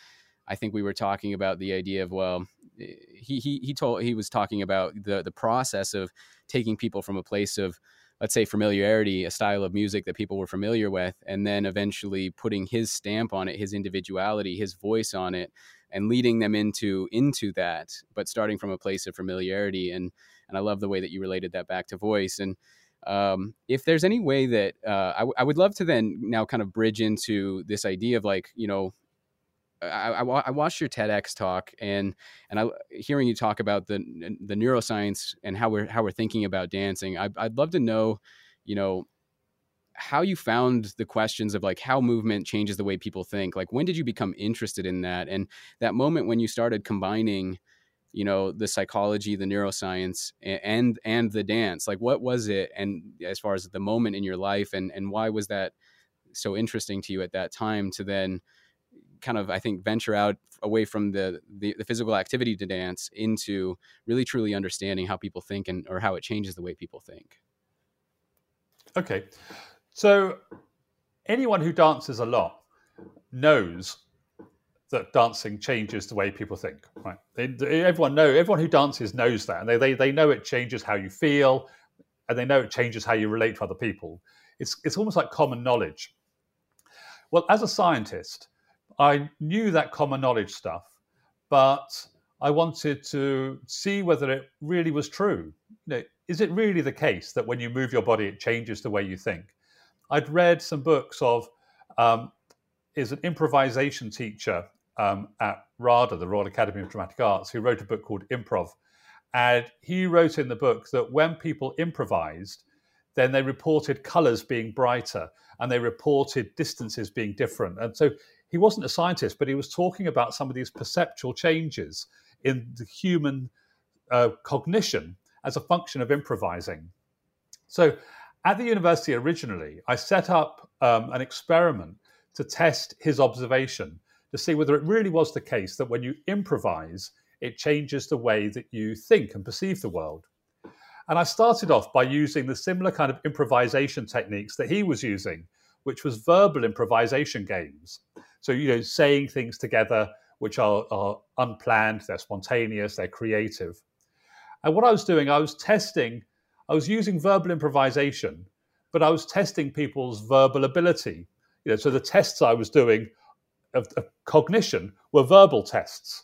I think we were talking about the idea of well, eh, he he he told he was talking about the the process of taking people from a place of let's say familiarity, a style of music that people were familiar with, and then eventually putting his stamp on it, his individuality, his voice on it, and leading them into into that but starting from a place of familiarity and and i love the way that you related that back to voice and um, if there's any way that uh, I, w- I would love to then now kind of bridge into this idea of like you know I, I, I, watched your TEDx talk and and I hearing you talk about the the neuroscience and how we're how we're thinking about dancing. I, I'd love to know, you know, how you found the questions of like how movement changes the way people think like when did you become interested in that? And that moment when you started combining you know the psychology the neuroscience and and the dance like what was it and as far as the moment in your life and and why was that so interesting to you at that time to then kind of i think venture out away from the, the, the physical activity to dance into really truly understanding how people think and or how it changes the way people think? Okay so anyone who dances a lot knows that dancing changes the way people think. Right? Everyone know everyone who dances knows that, and they, they they know it changes how you feel, and they know it changes how you relate to other people. It's it's almost like common knowledge. Well, as a scientist, I knew that common knowledge stuff, but I wanted to see whether it really was true. You know, is it really the case that when you move your body, it changes the way you think? I'd read some books of um, is an improvisation teacher um, at RADA, the Royal Academy of Dramatic Arts, who wrote a book called Improv. And he wrote in the book that when people improvised, then they reported colors being brighter and they reported distances being different. And so he wasn't a scientist, but he was talking about some of these perceptual changes in the human uh, cognition as a function of improvising. So at the university originally, I set up um, an experiment to test his observation to see whether it really was the case that when you improvise, it changes the way that you think and perceive the world. And I started off by using the similar kind of improvisation techniques that he was using, which was verbal improvisation games. So, you know, saying things together which are, are unplanned, they're spontaneous, they're creative. And what I was doing, I was testing, I was using verbal improvisation, but I was testing people's verbal ability. You know, so the tests I was doing of, of cognition were verbal tests.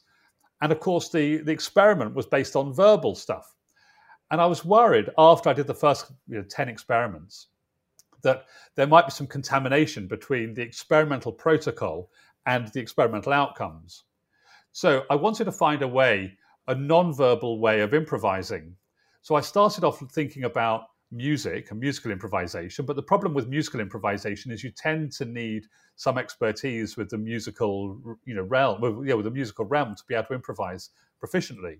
And of course, the, the experiment was based on verbal stuff. And I was worried after I did the first you know, 10 experiments that there might be some contamination between the experimental protocol and the experimental outcomes. So I wanted to find a way, a non-verbal way of improvising. So I started off thinking about music and musical improvisation. But the problem with musical improvisation is you tend to need some expertise with the musical, you know, realm, with, yeah, with the musical realm to be able to improvise proficiently.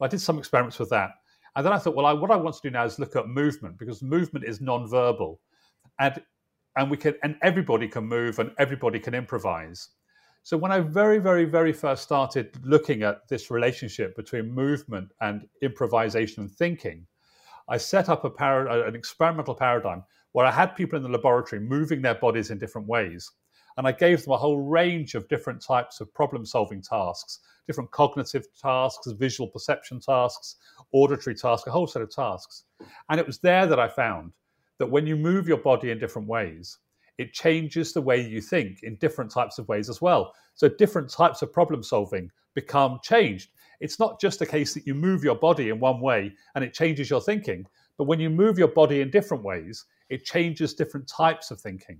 I did some experiments with that, and then I thought, well, I, what I want to do now is look at movement because movement is non-verbal, and and we can and everybody can move and everybody can improvise. So when I very, very, very first started looking at this relationship between movement and improvisation and thinking, I set up a par- uh, an experimental paradigm where I had people in the laboratory moving their bodies in different ways. And I gave them a whole range of different types of problem solving tasks, different cognitive tasks, visual perception tasks, auditory tasks, a whole set of tasks. And it was there that I found that when you move your body in different ways, it changes the way you think in different types of ways as well. So different types of problem solving become changed. It's not just a case that you move your body in one way and it changes your thinking, but when you move your body in different ways, it changes different types of thinking.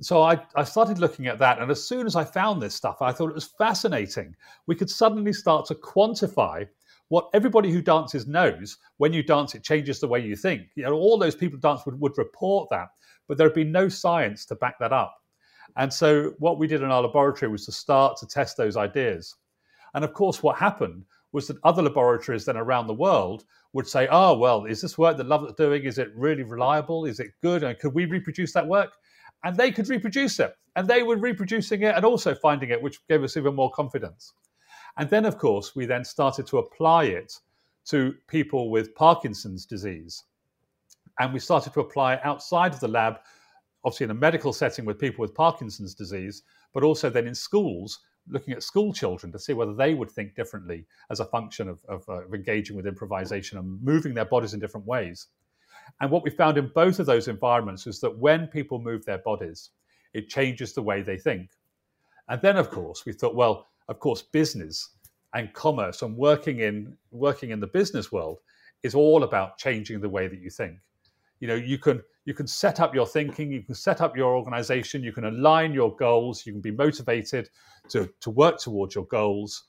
So I, I started looking at that, and as soon as I found this stuff, I thought it was fascinating. We could suddenly start to quantify what everybody who dances knows when you dance, it changes the way you think. You know, all those people who dance would, would report that, but there had been no science to back that up. And so, what we did in our laboratory was to start to test those ideas. And of course, what happened was that other laboratories then around the world would say, oh, well, is this work that Lovatt's doing, is it really reliable? Is it good? And could we reproduce that work? And they could reproduce it. And they were reproducing it and also finding it, which gave us even more confidence. And then, of course, we then started to apply it to people with Parkinson's disease. And we started to apply it outside of the lab, obviously in a medical setting with people with Parkinson's disease, but also then in schools looking at school children to see whether they would think differently as a function of, of, uh, of, engaging with improvisation and moving their bodies in different ways. And what we found in both of those environments is that when people move their bodies, it changes the way they think. And then, of course, we thought, well, of course, business and commerce and working in working in the business world is all about changing the way that you think. You know, you can you can set up your thinking, you can set up your organization, you can align your goals, you can be motivated to, to work towards your goals,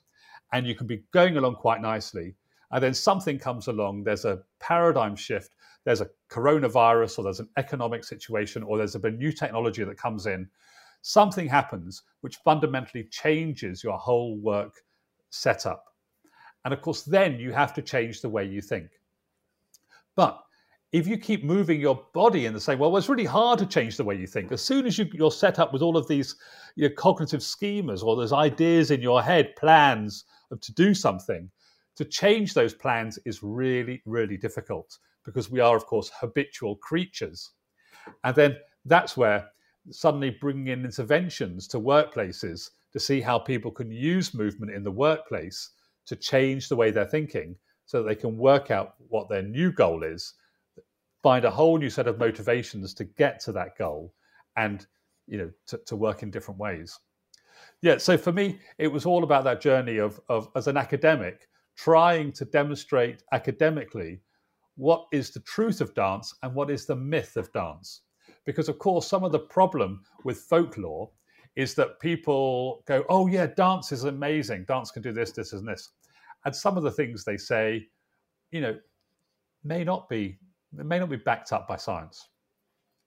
and you can be going along quite nicely. And then something comes along, there's a paradigm shift, there's a coronavirus, or there's an economic situation, or there's a new technology that comes in. Something happens which fundamentally changes your whole work setup. And of course, then you have to change the way you think. But if you keep moving your body in the same way, well, it's really hard to change the way you think. As soon as you, are set up with all of these you know, cognitive schemas or those ideas in your head, plans to do something, to change those plans is really, really difficult because we are, of course, habitual creatures. And then that's where suddenly bringing in interventions to workplaces to see how people can use movement in the workplace to change the way they're thinking so that they can work out what their new goal is, find a whole new set of motivations to get to that goal and you know to, to work in different ways. Yeah, so for me, it was all about that journey of, of as an academic, trying to demonstrate academically what is the truth of dance and what is the myth of dance. Because, of course, some of the problem with folklore is that people go, oh, yeah, dance is amazing. Dance can do this, this, and this. And some of the things they say, you know, may not be may not be backed up by science.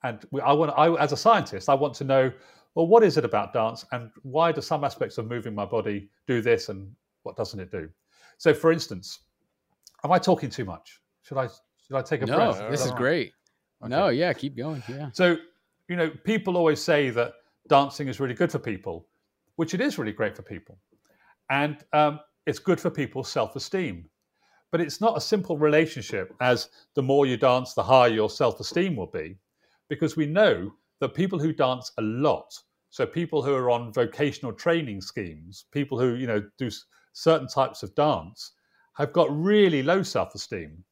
And I want, I, as a scientist, I want to know, well, what is it about dance, and why do some aspects of moving my body do this, and what doesn't it do? So, for instance, am I talking too much? Should I should I take a break? no, breath? this is, great. Okay. No, yeah, keep going. Yeah. So, you know, people always say that dancing is really good for people, which it is really great for people, and um, it's good for people's self-esteem. But it's not a simple relationship as the more you dance, the higher your self-esteem will be, because we know that people who dance a lot, so people who are on vocational training schemes, people who you know do certain types of dance, have got really low self-esteem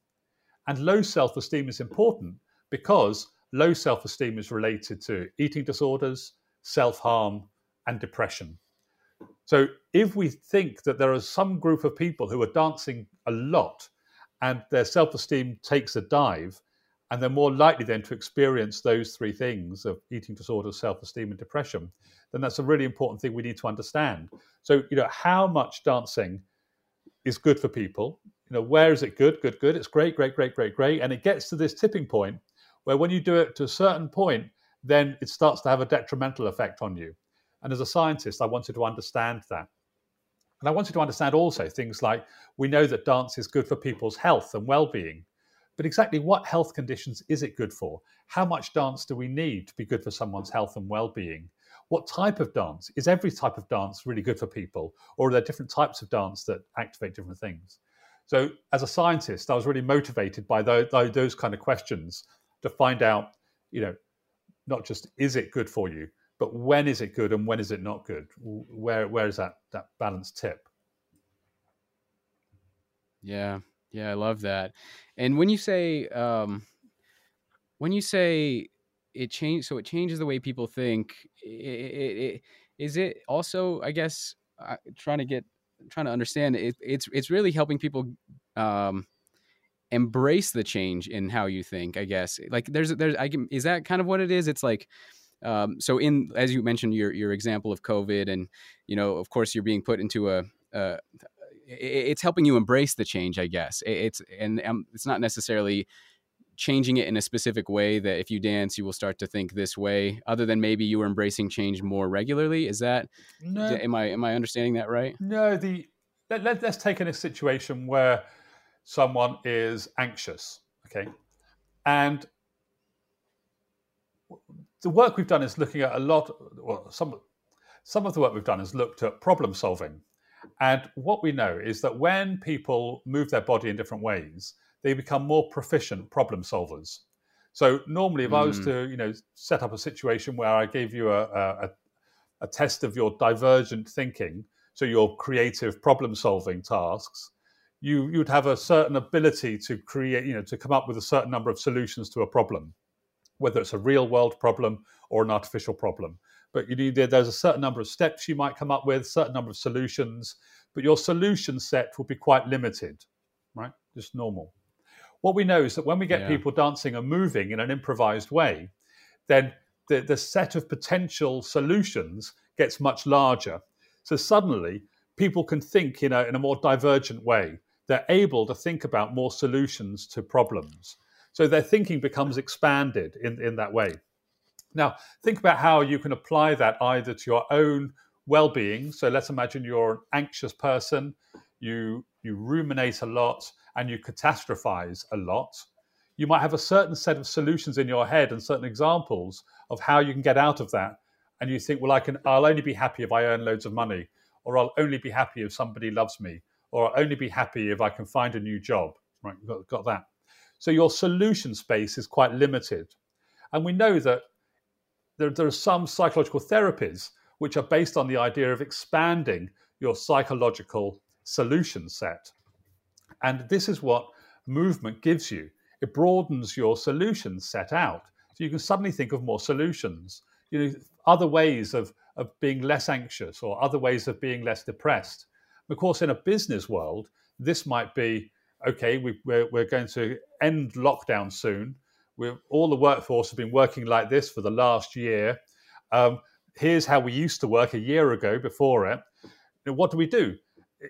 and low self esteem is important because low self esteem is related to eating disorders, self harm, and depression. So, if we think that there are some group of people who are dancing a lot and their self esteem takes a dive, and they're more likely then to experience those three things of eating disorders, self esteem, and depression, then that's a really important thing we need to understand. So, you know, how much dancing is good for people you know, where is it good? Good, good. It's great, great, great, great, great. And it gets to this tipping point where when you do it to a certain point, then it starts to have a detrimental effect on you. And as a scientist, I wanted to understand that. And I wanted to understand also things like we know that dance is good for people's health and well being. But exactly what health conditions is it good for? How much dance do we need to be good for someone's health and well being? What type of dance? Is every type of dance really good for people? Or are there different types of dance that activate different things? So, as a scientist, I was really motivated by those, those kind of questions to find out, you know, not just is it good for you, but when is it good and when is it not good? Where where is that that balance tip? Yeah, yeah, I love that. And when you say um, when you say it change, so it changes the way people think. It, it, it, is it also, I guess, uh, trying to get trying to understand it, it's it's really helping people um, embrace the change in how you think. I guess like there's there's I can is that kind of what it is. It's like um, so in as you mentioned your your example of COVID and you know of course you're being put into a, a it's helping you embrace the change. I guess it's and um, it's not necessarily changing it in a specific way that if you dance you will start to think this way other than maybe you were embracing change more regularly is that no, am i am i understanding that right no the let, let, let's take in a situation where someone is anxious okay and the work we've done is looking at a lot well some some of the work we've done has looked at problem solving and what we know is that when people move their body in different ways they become more proficient problem solvers. So normally, if mm. I was hmm. to, you know, set up a situation where I gave you a, a, a test of your divergent thinking, so your creative problem solving tasks, you you'd have a certain ability to create, you know, to come up with a certain number of solutions to a problem, whether it's a real world problem or an artificial problem. But you need there's a certain number of steps you might come up with, certain number of solutions, but your solution set will be quite limited, right? Just normal what we know is that when we get yeah. people dancing and moving in an improvised way, then the, the set of potential solutions gets much larger. So suddenly, people can think in a, in a more divergent way. They're able to think about more solutions to problems. So their thinking becomes expanded in, in that way. Now, think about how you can apply that either to your own well being. So let's imagine you're an anxious person, you, you ruminate a lot, and you catastrophize a lot, you might have a certain set of solutions in your head and certain examples of how you can get out of that. And you think, well, I can, I'll only be happy if I earn loads of money, or I'll only be happy if somebody loves me, or I'll only be happy if I can find a new job. Right, got, got that. So your solution space is quite limited. And we know that there, there are some psychological therapies which are based on the idea of expanding your psychological solution set. And this is what movement gives you. It broadens your solution set out. So you can suddenly think of more solutions, you know, other ways of, of being less anxious or other ways of being less depressed. Of course, in a business world, this might be okay, we, we're, we're going to end lockdown soon. We're, all the workforce have been working like this for the last year. Um, here's how we used to work a year ago before it. Know, what do we do?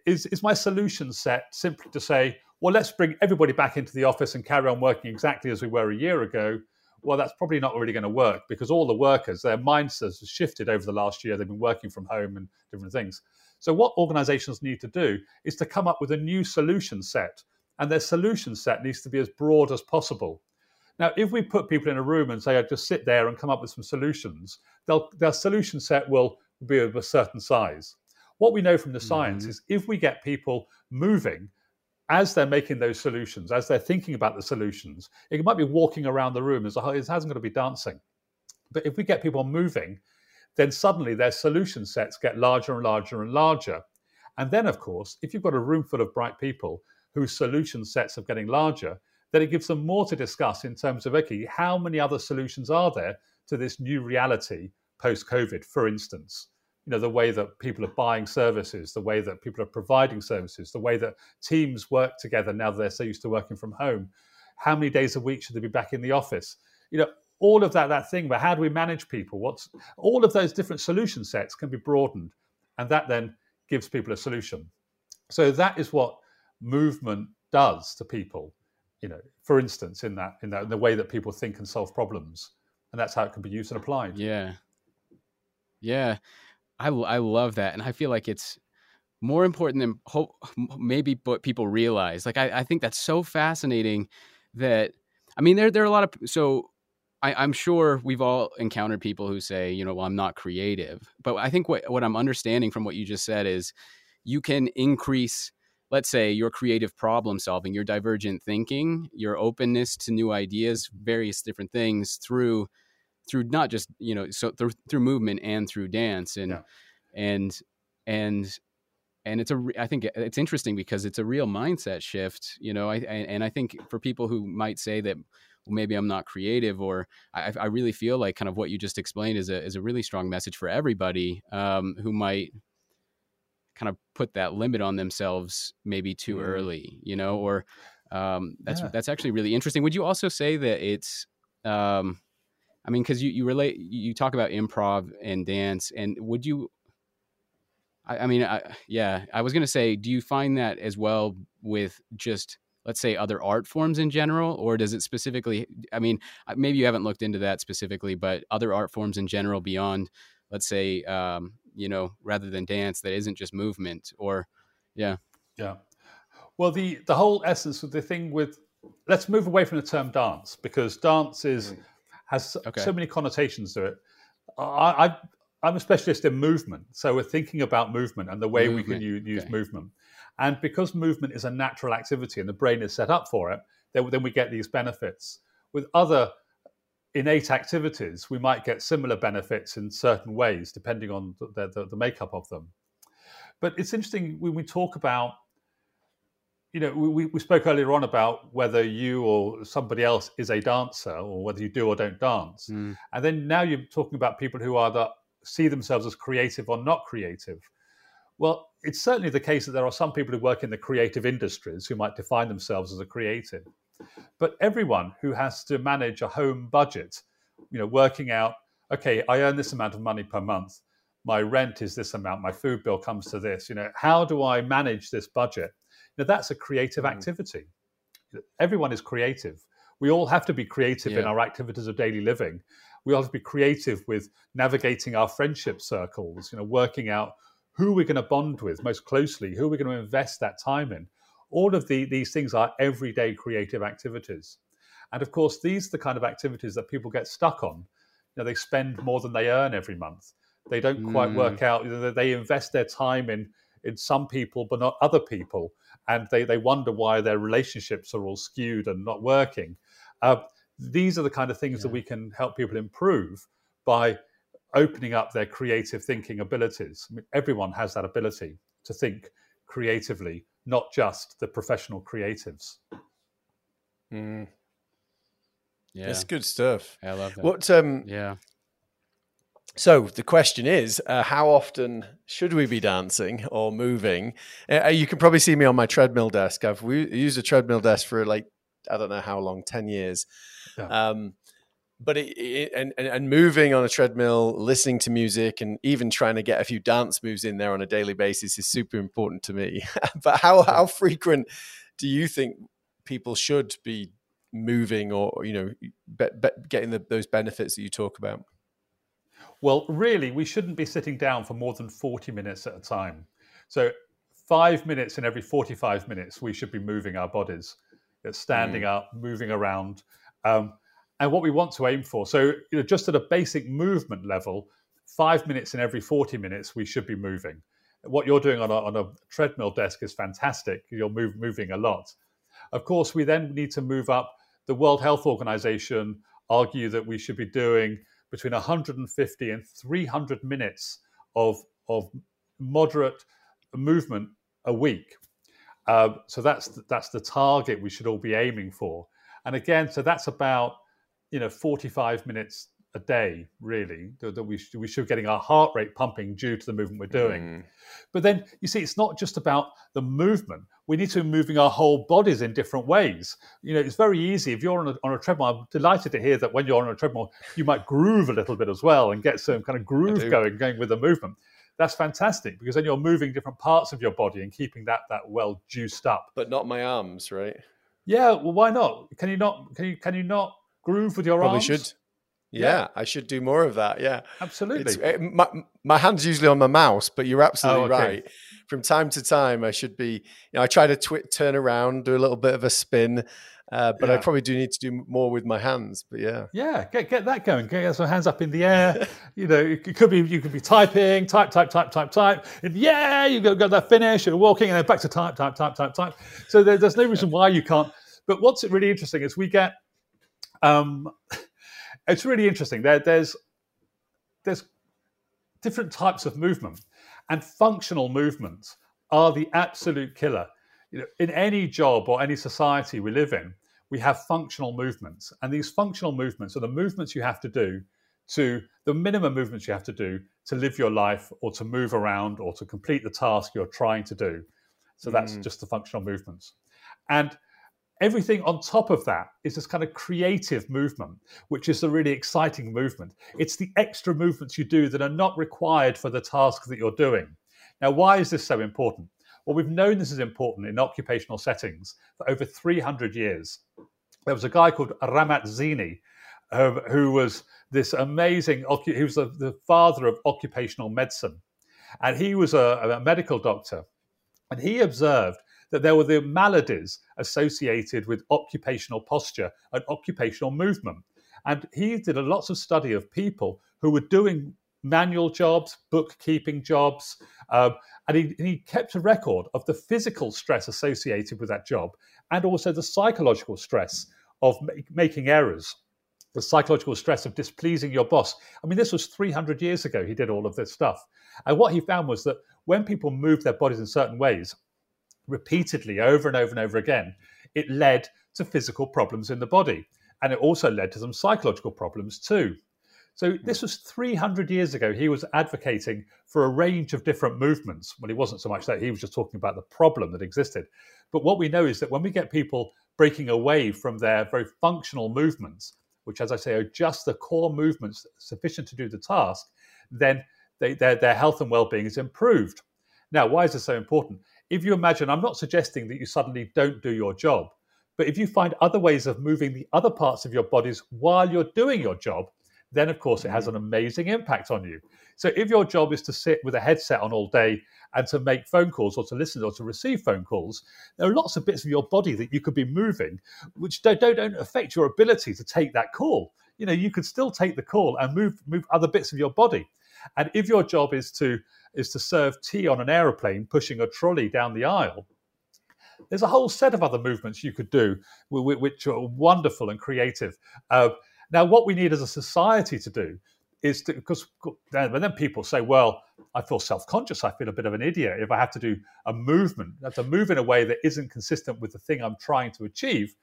Is, is my solution set simply to say, well, let's bring everybody back into the office and carry on working exactly as we were a year ago? Well, that's probably not really going to work because all the workers, their mindsets have shifted over the last year. They've been working from home and different things. So, what organizations need to do is to come up with a new solution set, and their solution set needs to be as broad as possible. Now, if we put people in a room and say, oh, just sit there and come up with some solutions, their solution set will be of a certain size. What we know from the science mm-hmm. is if we get people moving as they're making those solutions, as they're thinking about the solutions, it might be walking around the room as it hasn't got to be dancing. But if we get people moving, then suddenly their solution sets get larger and larger and larger. And then, of course, if you've got a room full of bright people whose solution sets are getting larger, then it gives them more to discuss in terms of okay, how many other solutions are there to this new reality post COVID, for instance? You know, the way that people are buying services, the way that people are providing services, the way that teams work together now that they're so used to working from home. How many days a week should they be back in the office? You know, all of that that thing but how do we manage people? What's all of those different solution sets can be broadened and that then gives people a solution. So that is what movement does to people you know for instance in that in that in the way that people think and solve problems and that's how it can be used and applied. Yeah. Yeah. I, I love that and i feel like it's more important than hope, maybe what people realize. Like I, I think that's so fascinating that i mean there, there are a lot of so I, am sure we've all encountered people who say, you know, well, I'm not creative. But I think what, what I'm understanding from what you just said is you can increase let's say your creative problem solving, your divergent thinking, your openness to new ideas, various different things through through not just you know so through through movement and through dance and yeah. and and and it's a i think it's interesting because it's a real mindset shift you know i, I and i think for people who might say that well, maybe i'm not creative or I, I really feel like kind of what you just explained is a is a really strong message for everybody um, who might kind of put that limit on themselves maybe too mm. early, you know, or um, that's yeah. that's actually really interesting. Would you also say that it's, um, I mean, because you you relate you talk about improv and dance, and would you? I, I mean, I, yeah, I was gonna say, do you find that as well with just let's say other art forms in general or does it specifically i mean maybe you haven't looked into that specifically but other art forms in general beyond let's say um, you know, rather than dance that isn't just movement or, yeah. Yeah. Well, the, the whole essence of the thing with, let's move away from the term dance because dance is, mm. has okay. so many connotations to it. I, I, I'm a specialist in movement. So we're thinking about movement and the way movement. we can use, use okay. movement. And because movement is a natural activity and the brain is set up for it, then, then we get these benefits. With other innate activities, we might get similar benefits in certain ways, depending on the, the, the makeup of them. But it's interesting when we talk about, you know, we, we spoke earlier on about whether you or somebody else is a dancer or whether you do or don't dance. Mm. And then now you're talking about people who either see themselves as creative or not creative. Well, it's certainly the case that there are some people who work in the creative industries who might define themselves as a creative. But everyone who has to manage a home budget, you know, working out, okay, I earn this amount of money per month, my rent is this amount, my food bill comes to this, you know, how do I manage this budget? Now that's a creative mm. activity. Everyone is creative. We all have to be creative yeah. in our activities of daily living. We all have to be creative with navigating our friendship circles, you know, working out who we're going to bond with most closely, who we're going to invest that time in. All of the, these things are everyday creative activities. And of course, these are the kind of activities that people get stuck on. You know, they spend more than they earn every month. They don't quite mm. work out. You know, they invest their time in in some people, but not other people, and they they wonder why their relationships are all skewed and not working. Uh, these are the kind of things yeah. that we can help people improve by opening up their creative thinking abilities. I mean, everyone has that ability to think creatively, not just the professional creatives. Mm. Yeah, It's good stuff. I love that. What um Yeah. so the question is uh, how often should we be dancing or moving? Uh, you can probably see me on my treadmill desk. I've we, used a treadmill desk for like I don't know how long, 10 years. Yeah. Um but it, it, and, and moving on a treadmill, listening to music, and even trying to get a few dance moves in there on a daily basis is super important to me. but how how frequent do you think people should be moving, or you know, be, be, getting the, those benefits that you talk about? Well, really, we shouldn't be sitting down for more than 40 minutes at a time. So, five minutes in every 45 minutes, we should be moving our bodies, It's standing up, moving around. Um, and what we want to aim for, so you know, just at a basic movement level, five minutes in every 40 minutes, we should be moving. What you're doing on a, on a treadmill desk is fantastic. You're move, moving a lot. Of course, we then need to move up. The World Health Organization argue that we should be doing between 150 and 300 minutes of, of moderate movement a week. Uh, so that's that's the target we should all be aiming for. And again, so that's about you know 45 minutes a day, really, that, we, should, we should be getting our heart rate pumping due to the movement we're doing. Mm. But then you see, it's not just about the movement. We need to be moving our whole bodies in different ways. You know, it's very easy if you're on a, on a treadmill. I'm delighted to hear that when you're on a treadmill, you might groove a little bit as well and get some kind of groove going, going with the movement. That's fantastic because then you're moving different parts of your body and keeping that that well juiced up. But not my arms, right? Yeah, well, why not? Can you not? Can you can you not groove with your Probably arms? should. Yeah, Yeah. I should do more of that. Yeah. Absolutely. It's, uh, my, my hand's usually on my mouse, but you're absolutely Oh, okay. right. From time to time, I should be, you know, I try to twi- turn around, do a little bit of a spin, uh, but I probably do need to do more with my hands. But yeah. Yeah, get get that going. Get some hands up in the air. you know, it could be you could be typing, type, type, type, type, type. And yeah, you got got that finish and walking, and then back to type, type, type, type, type. So there, there's no reason why you can't. But what's really interesting is we get. Um, it's really interesting. There, there's there's different types of movement, and functional movements are the absolute killer. You know, in any job or any society we live in, we have functional movements, and these functional movements are the movements you have to do to the minimum movements you have to do to live your life or to move around or to complete the task you're trying to do. So that's Mm. just the functional movements. And everything on top of that is this kind of creative movement, which is a really exciting movement. It's the extra movements you do that are not required for the task that you're doing. Now, why is this so important? Well, we've known this is important in occupational settings for over 300 years. There was a guy called Ramazzini, um, who was this amazing, he was the, the father of occupational medicine. And he was a, a medical doctor. And he observed that there were the maladies associated with occupational posture and occupational movement. And he did a lots of study of people who were doing manual jobs, bookkeeping jobs, um, and he, he kept a record of the physical stress associated with that job and also the psychological stress of make, making errors, the psychological stress of displeasing your boss. I mean, this was 300 years ago, he did all of this stuff. And what he found was that when people moved their bodies in certain ways, repeatedly over and over and over again, it led to physical problems in the body. And it also led to some psychological problems too. So hmm. this was 300 years ago. He was advocating for a range of different movements. Well, he wasn't so much that, he was just talking about the problem that existed. But what we know is that when we get people breaking away from their very functional movements, which, as I say, are just the core movements sufficient to do the task, then they, their, their health and well being is improved. Now, why is this so important? If you imagine, I'm not suggesting that you suddenly don't do your job, but if you find other ways of moving the other parts of your bodies while you're doing your job, then of course it has mm-hmm. an amazing impact on you. So if your job is to sit with a headset on all day and to make phone calls or to listen or to receive phone calls, there are lots of bits of your body that you could be moving which don't, don't, don't affect your ability to take that call. You know, you could still take the call and move move other bits of your body. And if your job is to is to serve tea on an aeroplane, pushing a trolley down the aisle, there's a whole set of other movements you could do wh- wh- which are wonderful and creative. Uh, now, what we need as a society to do is to, because then, then people say, well, I feel self-conscious. I feel a bit of an idiot if I have to do a movement. I have to move in a way that isn't consistent with the thing I'm trying to achieve.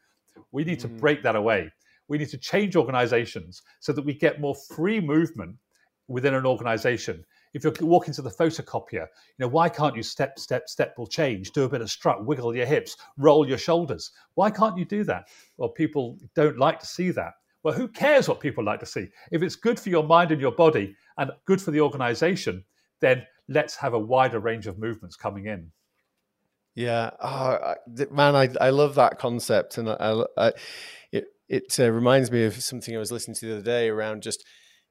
We need mm. to break that away. We need to change organizations so that we get more free movement within an organization. If you're walking to the photocopier, you know, why can't you step, step, step will change, do a bit of strut, wiggle your hips, roll your shoulders? Why can't you do that? Well, people don't like to see that. Well, who cares what people like to see? If it's good for your mind and your body and good for the organization, then let's have a wider range of movements coming in. Yeah, oh, man, I I love that concept, and I, I it it uh, reminds me of something I was listening to the other day around just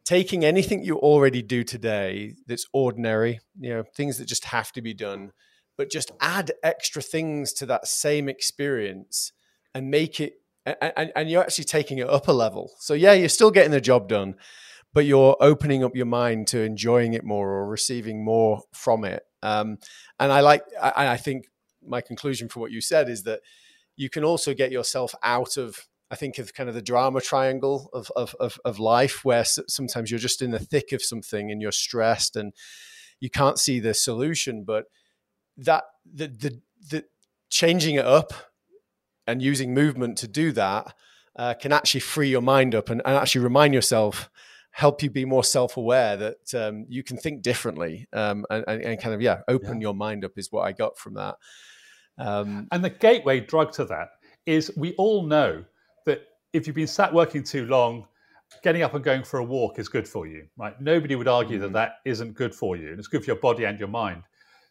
taking anything you already do today that's ordinary, you know, things that just have to be done, but just add extra things to that same experience and make it and, and you're actually taking it up a level. So yeah, you're still getting the job done, but you're opening up your mind to enjoying it more or receiving more from it. Um, and I like, I, I think my conclusion from what you said is that you can also get yourself out of I think of kind of the drama triangle of, of, of, of, life, where sometimes you're just in the thick of something and you're stressed and you can't see the solution. But that the the, the changing it up and using movement to do that uh, can actually free your mind up and, and, actually remind yourself help you be more self-aware that um, you can think differently um, and, and, kind of yeah open yeah. your mind up is what i got from that um, and the gateway drug to that is we all know if you've been sat working too long getting up and going for a walk is good for you right nobody would argue mm-hmm. that that isn't good for you and it's good for your body and your mind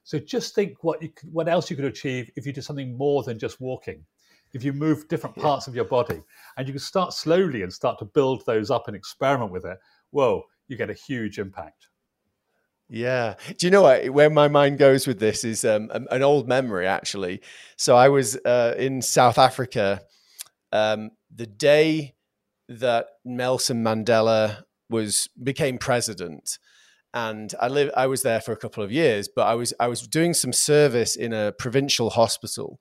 so just think what you could, what else you could achieve if you did something more than just walking if you move different parts yeah. of your body and you can start slowly and start to build those up and experiment with it, whoa, you get a huge impact. Yeah. Do you know what? Where my mind goes with this is um, an old memory, actually. So I was uh, in South Africa um, the day that Nelson Mandela was became president, and I live. I was there for a couple of years, but I was I was doing some service in a provincial hospital,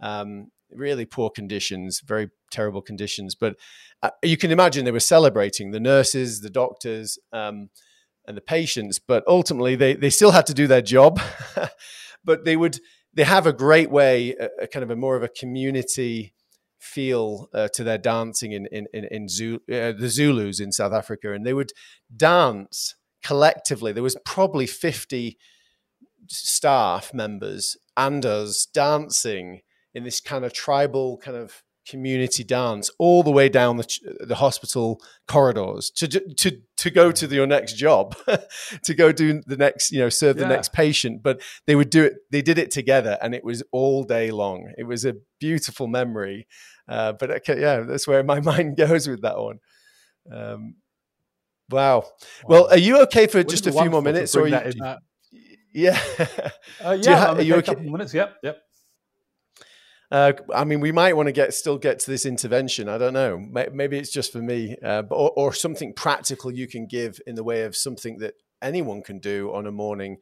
um, really poor conditions, very terrible conditions. But uh, you can imagine they were celebrating the nurses, the doctors, um, and the patients. But ultimately, they they still had to do their job. but they would they have a great way, a, a kind of a more of a community feel uh, to their dancing in in in, in Zulu, uh, the Zulus in South Africa, and they would dance collectively. There was probably fifty staff members and us dancing in this kind of tribal kind of community dance all the way down the, the hospital corridors to to to go to the, your next job to go do the next you know serve the next patient but they would do it they did it together and it was all day long. It was a beautiful memory uh, but okay, yeah that's where my mind goes with that one um, wow. wow. well are you okay for just a few more minutes or you, yeah uh, yeah you, ha- you okay? a couple minutes yep yep uh, I mean, we might want to get still get to this intervention. I don't know. Maybe it's just for me, uh, or, or, something practical you can give in the way of something that anyone can do on a morning.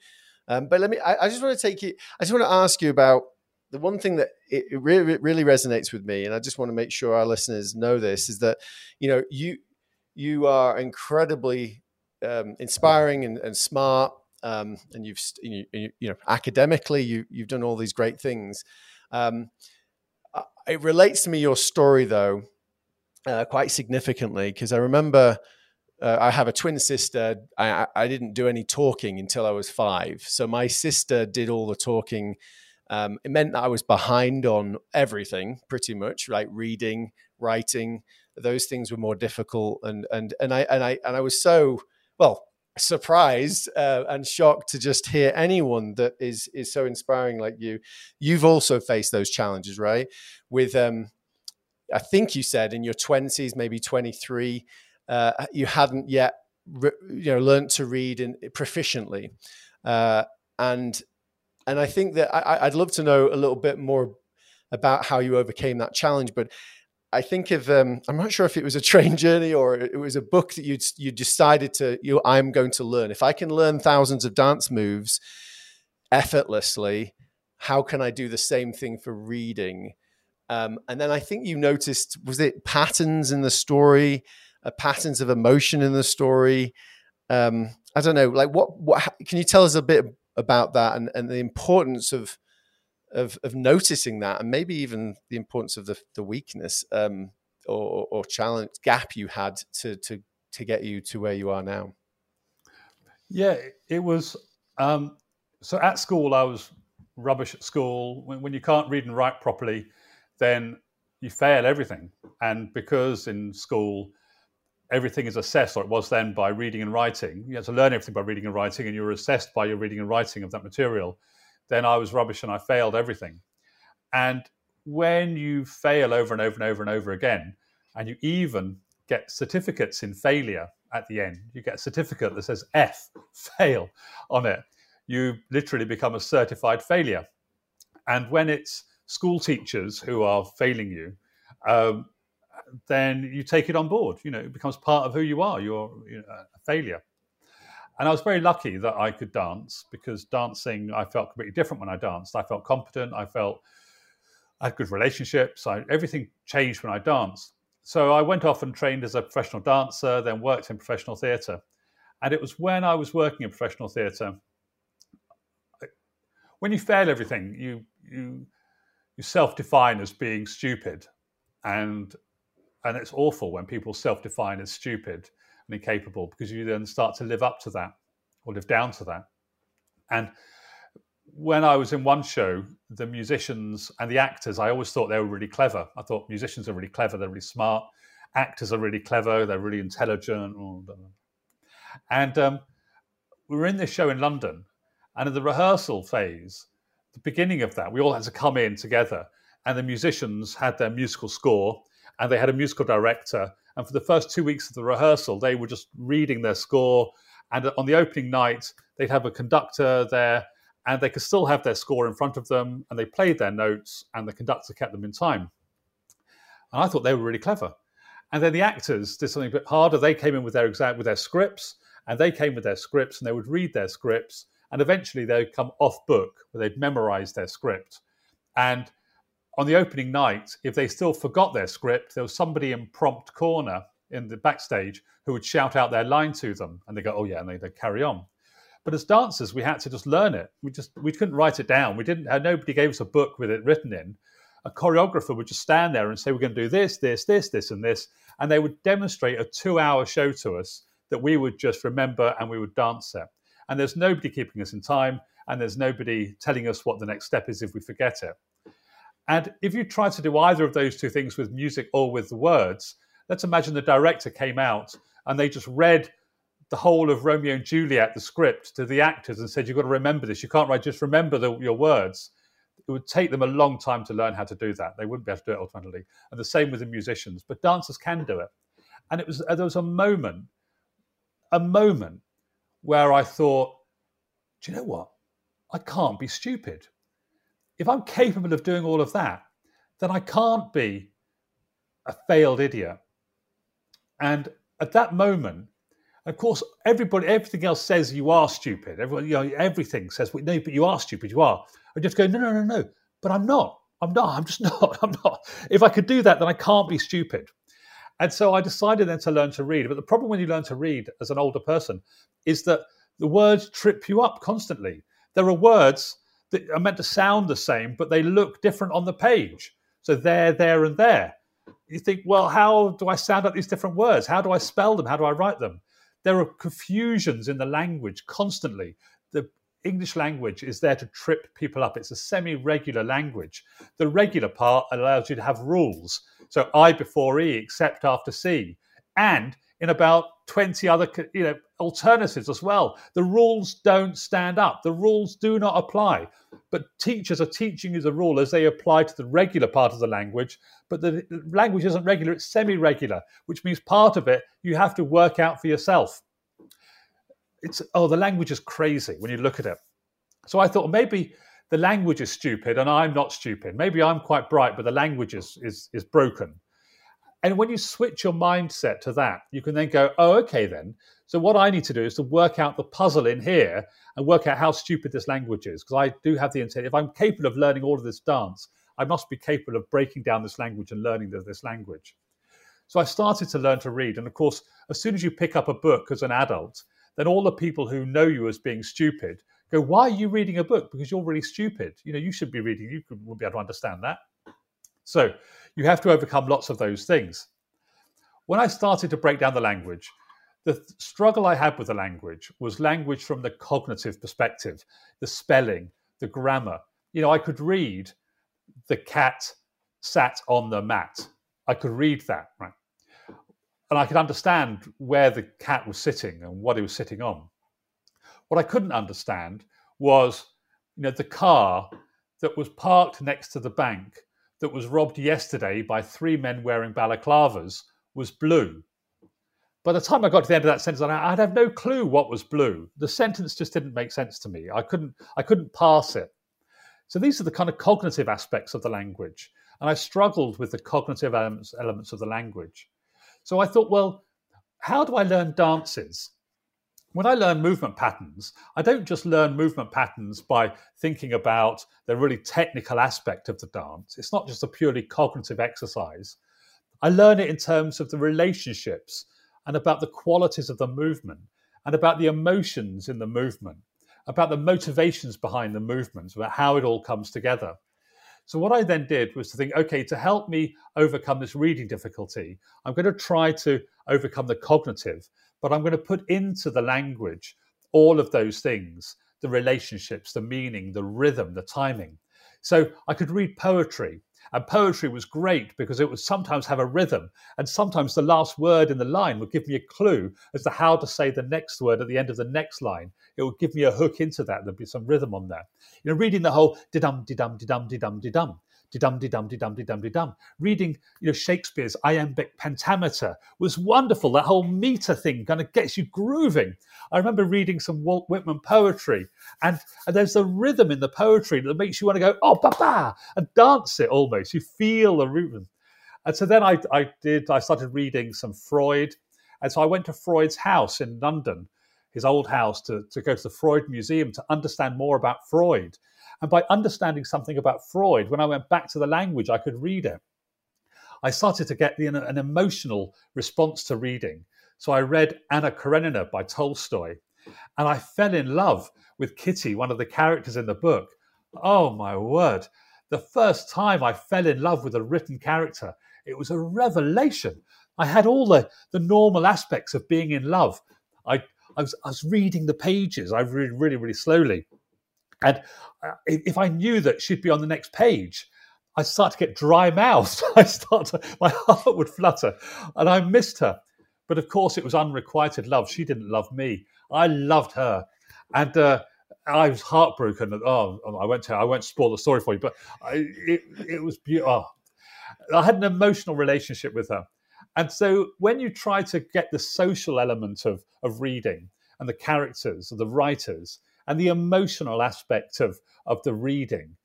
Um, but let me. I, I, just want to take you. I just want to ask you about the one thing that it, it really, really resonates with me, and I just want to make sure our listeners know this is that you know you you are incredibly um, inspiring and, and smart, um, and you've you, you, know academically you you've done all these great things. Um, it relates to me your story though uh, quite significantly because I remember uh, I have a twin sister. I, I didn't do any talking until I was five, so my sister did all the talking. Um, it meant that I was behind on everything, pretty much, like reading, writing. Those things were more difficult, and and and I and I and I was so well surprised uh, and shocked to just hear anyone that is is so inspiring like you. You've also faced those challenges, right? With um, I think you said in your twenties, maybe twenty three, uh, you hadn't yet re- you know learned to read in proficiently, uh, and and I think that I, I'd love to know a little bit more about how you overcame that challenge, but I think of um, I'm not sure if it was a train journey or it was a book that you you decided to you I'm going to learn. If I can learn thousands of dance moves effortlessly, how can I do the same thing for reading? Um, and then I think you noticed was it patterns in the story, uh, patterns of emotion in the story, um, I don't know, like what what can you tell us a bit about that and, and the importance of of of noticing that and maybe even the importance of the the weakness um, or, or challenge gap you had to to to get you to where you are now. Yeah, it was. Um, so at school, I was rubbish at school. When, when you can't read and write properly, then you fail everything. And because in school everything is assessed, or it was then, by reading and writing, you had to learn everything by reading and writing, and you were assessed by your reading and writing of that material. Then I was rubbish and I failed everything. And when you fail over and over and over and over again, and you even get certificates in failure at the end, you get a certificate that says F, fail on it. You literally become a certified failure. And when it's school teachers who are failing you, um, then you take it on board. You know, it becomes part of who you are. You're you know, a failure. And I was very lucky that I could dance because dancing, I felt completely different when I danced. I felt competent. I felt I had good relationships. I, everything changed when I danced. So I went off and trained as a professional dancer, then worked in professional theatre. And it was when I was working in professional theatre, when you fail everything, you you you self-define as being stupid, and and it's awful when people self-define as stupid and incapable because you then start to live up to that or live down to that. And when I was in one show, the musicians and the actors, I always thought they were really clever. I thought musicians are really clever, they're really smart. Actors are really clever, they're really intelligent. And um, we were in this show in London, and in the rehearsal phase, the beginning of that, we all had to come in together, and the musicians had their musical score, and they had a musical director. And for the first two weeks of the rehearsal, they were just reading their score. And on the opening night, they'd have a conductor there and they could still have their score in front of them and they played their notes and the conductor kept them in time. And I thought they were really clever. And then the actors did something a bit harder. They came in with their exam with their scripts and they came with their scripts and they would read their scripts and eventually they would come off book where they'd memorize their script. And on the opening night, if they still forgot their script, there was somebody in prompt corner in the backstage who would shout out their line to them and they go, oh yeah, and they, they carry on. But as dancers, we had to just learn it. We just we couldn't write it down. We didn't. Nobody gave us a book with it written in. A choreographer would just stand there and say, "We're going to do this, this, this, this, and this," and they would demonstrate a two-hour show to us that we would just remember and we would dance it. And there's nobody keeping us in time, and there's nobody telling us what the next step is if we forget it. And if you try to do either of those two things with music or with the words, let's imagine the director came out and they just read the whole of Romeo and Juliet, the script, to the actors and said, You've got to remember this. You can't write, just remember the, your words. It would take them a long time to learn how to do that. They wouldn't be able to do it ultimately. And the same with the musicians, but dancers can do it. And it was uh, there was a moment, a moment where I thought, Do you know what? I can't be stupid. If I'm capable of doing all of that, then I can't be a failed idiot. And at that moment, of course, everybody, everything else says you are stupid. Everyone, you know, everything says, no, but you are stupid. You are. I just go, no, no, no, no. But I'm not. I'm not. I'm just not. I'm not. If I could do that, then I can't be stupid. And so I decided then to learn to read. But the problem when you learn to read as an older person is that the words trip you up constantly. There are words are meant to sound the same, but they look different on the page. So there, there, and there. You think, well, how do I sound out these different words? How do I spell them? How do I write them? there are confusions in the language constantly. The English language is there to trip people up. It's a semi regular language. The regular part allows you to have rules. So I before E, except after C. And in about 20 other you know alternatives as well. The rules don't stand up. The rules do not apply. But teachers are teaching you the rule as they apply to the regular part of the language. But the language isn't regular, it's semi regular, which means part of it you have to work out for yourself. It's, oh, the language is crazy when you look at it. So I thought maybe the language is stupid and I'm not stupid. Maybe I'm quite bright, but the language is, is, is broken. And when you switch your mindset to that, you can then go, oh, okay, then. So what I need to do is to work out the puzzle in here and work out how stupid this language is. Because I do have the intent, if I'm capable of learning all of this dance, I must be capable of breaking down this language and learning this language. So I started to learn to read. And of course, as soon as you pick up a book as an adult, then all the people who know you as being stupid go, Why are you reading a book? Because you're really stupid. You know, you should be reading, you wouldn't be able to understand that. So you have to overcome lots of those things. When I started to break down the language, the struggle I had with the language was language from the cognitive perspective, the spelling, the grammar. You know, I could read the cat sat on the mat. I could read that, right? And I could understand where the cat was sitting and what he was sitting on. What I couldn't understand was, you know, the car that was parked next to the bank that was robbed yesterday by three men wearing balaclavas was blue. By the time I got to the end of that sentence, I'd have no clue what was blue. The sentence just didn't make sense to me. I couldn't, I couldn't parse it. So these are the kind of cognitive aspects of the language. And I struggled with the cognitive elements, elements of the language. So I thought, well, how do I learn dances? When I learn movement patterns, I don't just learn movement patterns by thinking about the really technical aspect of the dance. It's not just a purely cognitive exercise. I learn it in terms of the relationships and about the qualities of the movement and about the emotions in the movement about the motivations behind the movements, about how it all comes together. So, what I then did was to think, okay, to help me overcome this reading difficulty, I'm going to try to overcome the cognitive, but I'm going to put into the language all of those things the relationships, the meaning, the rhythm, the timing. So, I could read poetry and poetry was great because it would sometimes have a rhythm, and sometimes the last word in the line would give me a clue as to how to say the next word at the end of the next line. It would give me a hook into that. There'd be some rhythm on there. You know, reading the whole dum di dum di dum di dum di dum dum di dum di dum di dum. Reading, you know, Shakespeare's iambic pentameter was wonderful. That whole meter thing kind of gets you grooving. I remember reading some Walt Whitman poetry, and, and there's a rhythm in the poetry that makes you want to go, oh, ba-ba, and dance it almost. You feel the rhythm. And so then I, I did, I started reading some Freud. And so I went to Freud's house in London, his old house, to, to go to the Freud Museum to understand more about Freud. And by understanding something about Freud, when I went back to the language, I could read it. I started to get the, an emotional response to reading. So I read Anna Karenina by Tolstoy, and I fell in love with Kitty, one of the characters in the book. Oh my word. The first time I fell in love with a written character, it was a revelation. I had all the, the normal aspects of being in love. I, I, was, I was reading the pages, I read really, really slowly. And uh, if I knew that she'd be on the next page, I'd start to get dry mouthed. I start to, my heart would flutter, and I missed her. But of course, it was unrequited love. She didn't love me. I loved her, and uh, I was heartbroken. Oh, I went to. I won't spoil the story for you, but I, it, it was beautiful. Oh. I had an emotional relationship with her, and so when you try to get the social element of of reading and the characters, of the writers, and the emotional aspect of, of the reading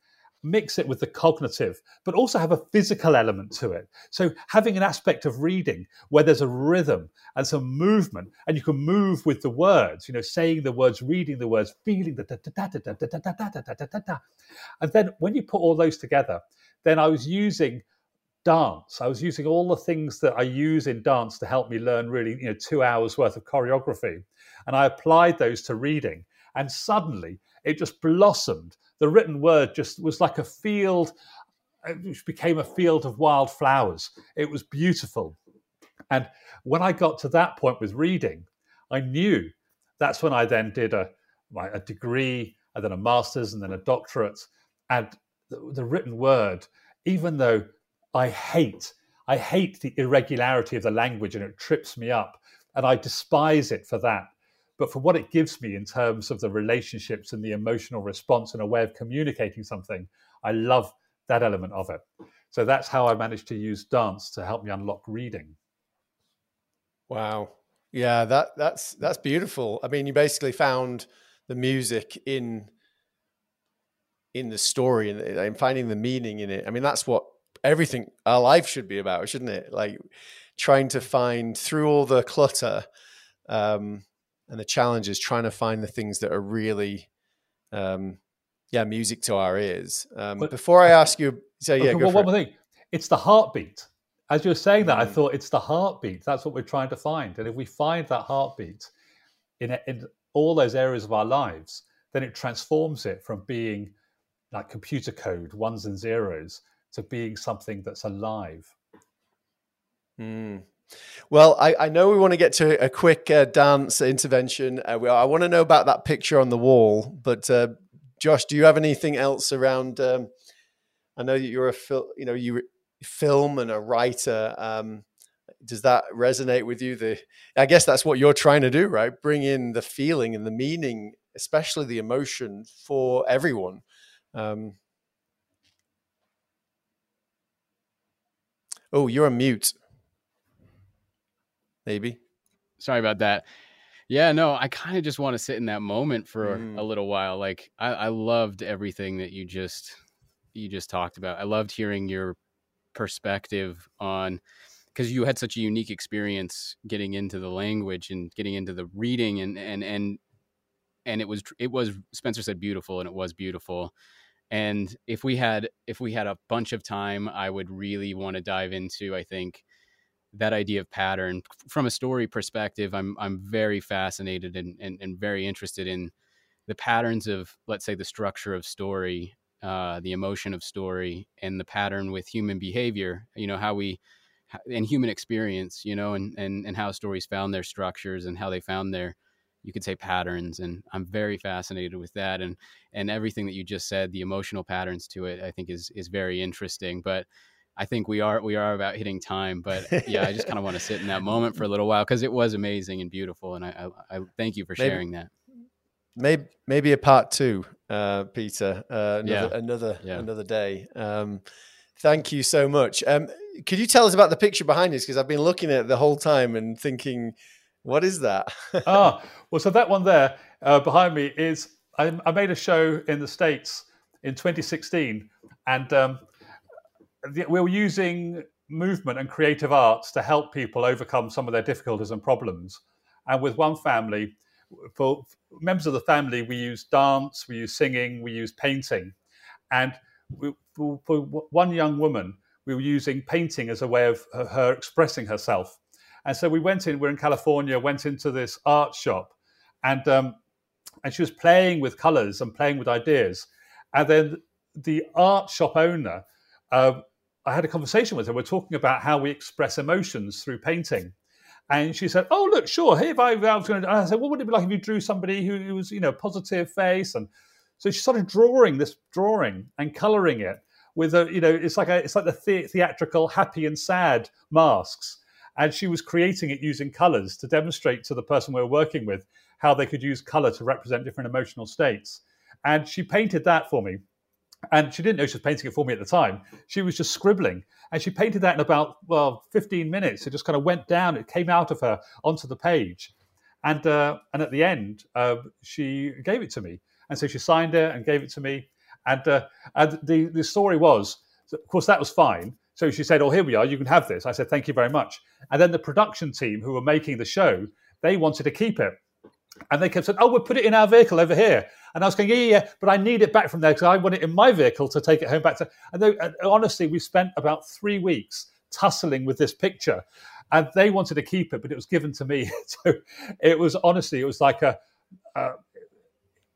mix it with the cognitive, but also have a physical element to it. So having an aspect of reading where there's a rhythm and some movement, and you can move with the words, you know, saying the words, reading the words, feeling the da da da da da da da da da da da da. and then when you put all those together, then I was using dance. I was using all the things that I use in dance to help me learn really, you know, two hours worth of choreography. And I applied those to reading. And suddenly it just blossomed. The written word just was like a field, uh, which became a field of wild flowers. It was beautiful. And when I got to that point with reading, I knew that's when I then did a, a degree, and then a master's, and then a doctorate. And the, the written word, even though I hate, I hate the irregularity of the language and it trips me up, and I despise it for that but for what it gives me in terms of the relationships and the emotional response and a way of communicating something, I love that element of it. So that's how I managed to use dance to help me unlock reading. Wow. Yeah, that that's that's beautiful. I mean, you basically found the music in in the story and, and finding the meaning in it. I mean, that's what everything our life should be about, shouldn't it? Like trying to find through all the clutter um, and the challenge is trying to find the things that are really um, yeah music to our ears. Um, but, before i ask you so yeah okay, well, one more thing. It's the heartbeat. As you were saying that mm. i thought it's the heartbeat. That's what we're trying to find. And if we find that heartbeat in, in all those areas of our lives, then it transforms it from being like computer code, ones and zeros, to being something that's alive. Mm. Well, I, I, know we want to get to a quick uh, dance intervention. Uh, we, I want to know about that picture on the wall, but uh, Josh, do you have anything else around? Um, I know that you're a fil- you know you film and a writer. Um, does that resonate with you? The I guess that's what you're trying to do, right? Bring in the feeling and the meaning, especially the emotion for everyone. Um, oh, you're on mute. Maybe. Sorry about that. Yeah, no, I kind of just want to sit in that moment for mm. a little while. Like I, I loved everything that you just you just talked about. I loved hearing your perspective on because you had such a unique experience getting into the language and getting into the reading and and and and it was it was Spencer said beautiful and it was beautiful and if we had if we had a bunch of time i would really want to dive into i think that idea of pattern. From a story perspective i'm i'm very fascinated and, and, and very interested in the patterns of let's say the structure of story uh, the emotion of story and the pattern with human behavior you know how we and human experience you know and and, and how stories found their structures and how they found their you could say patterns. And i'm very fascinated with that. And and everything that you just said the emotional patterns to it i think is is very interesting. But i think we are we are about hitting time but yeah i just kind of want to sit in that moment for a little while because it was amazing and beautiful and i i, I thank you for maybe, sharing that maybe maybe a part two uh peter uh another yeah. another, yeah. another day um thank you so much um could you tell us about the picture behind us because i've been looking at it the whole time and thinking what is that? ah, well, so that one there uh, behind me is I, I, made a show in the States in 2016, and um, the, we were using movement and creative arts to help people overcome some of their difficulties and problems. And with one family, for members of the family, we use dance, we use singing, we use painting. And we, for, for one young woman, we were using painting as a way of her expressing herself. And so we went in, we're in California, went into this art shop, and um, and she was playing with colors and playing with ideas. And then the art shop owner, uh, I had a conversation with her. We're talking about how we express emotions through painting. And she said, "Oh, look, sure. Hey, if I, I was going to," I said, "What would it be like if you drew somebody who, who was, you know, positive face?" And so she started drawing this drawing and coloring it with a, you know, it's like a, it's like the, the theatrical happy and sad masks and she was creating it using colors to demonstrate to the person we were working with how they could use color to represent different emotional states. And she painted that for me. And she didn't know she was painting it for me at the time. She was just scribbling. And she painted that in about, well, 15 minutes. It just kind of went down. It came out of her onto the page. And, uh, and at the end, uh, she gave it to me. And so she signed it and gave it to me. And, uh, and the, the story was, of course, that was fine. So she said, "Oh, here we are. You can have this." I said, "Thank you very much." And then the production team who were making the show, they wanted to keep it, and they kept saying, "Oh, we'll put it in our vehicle over here." And I was going, "Yeah, yeah, yeah but I need it back from there because I want it in my vehicle to take it home back to." And, they, and honestly, we spent about three weeks tussling with this picture, and they wanted to keep it, but it was given to me. so it was honestly, it was like a, uh,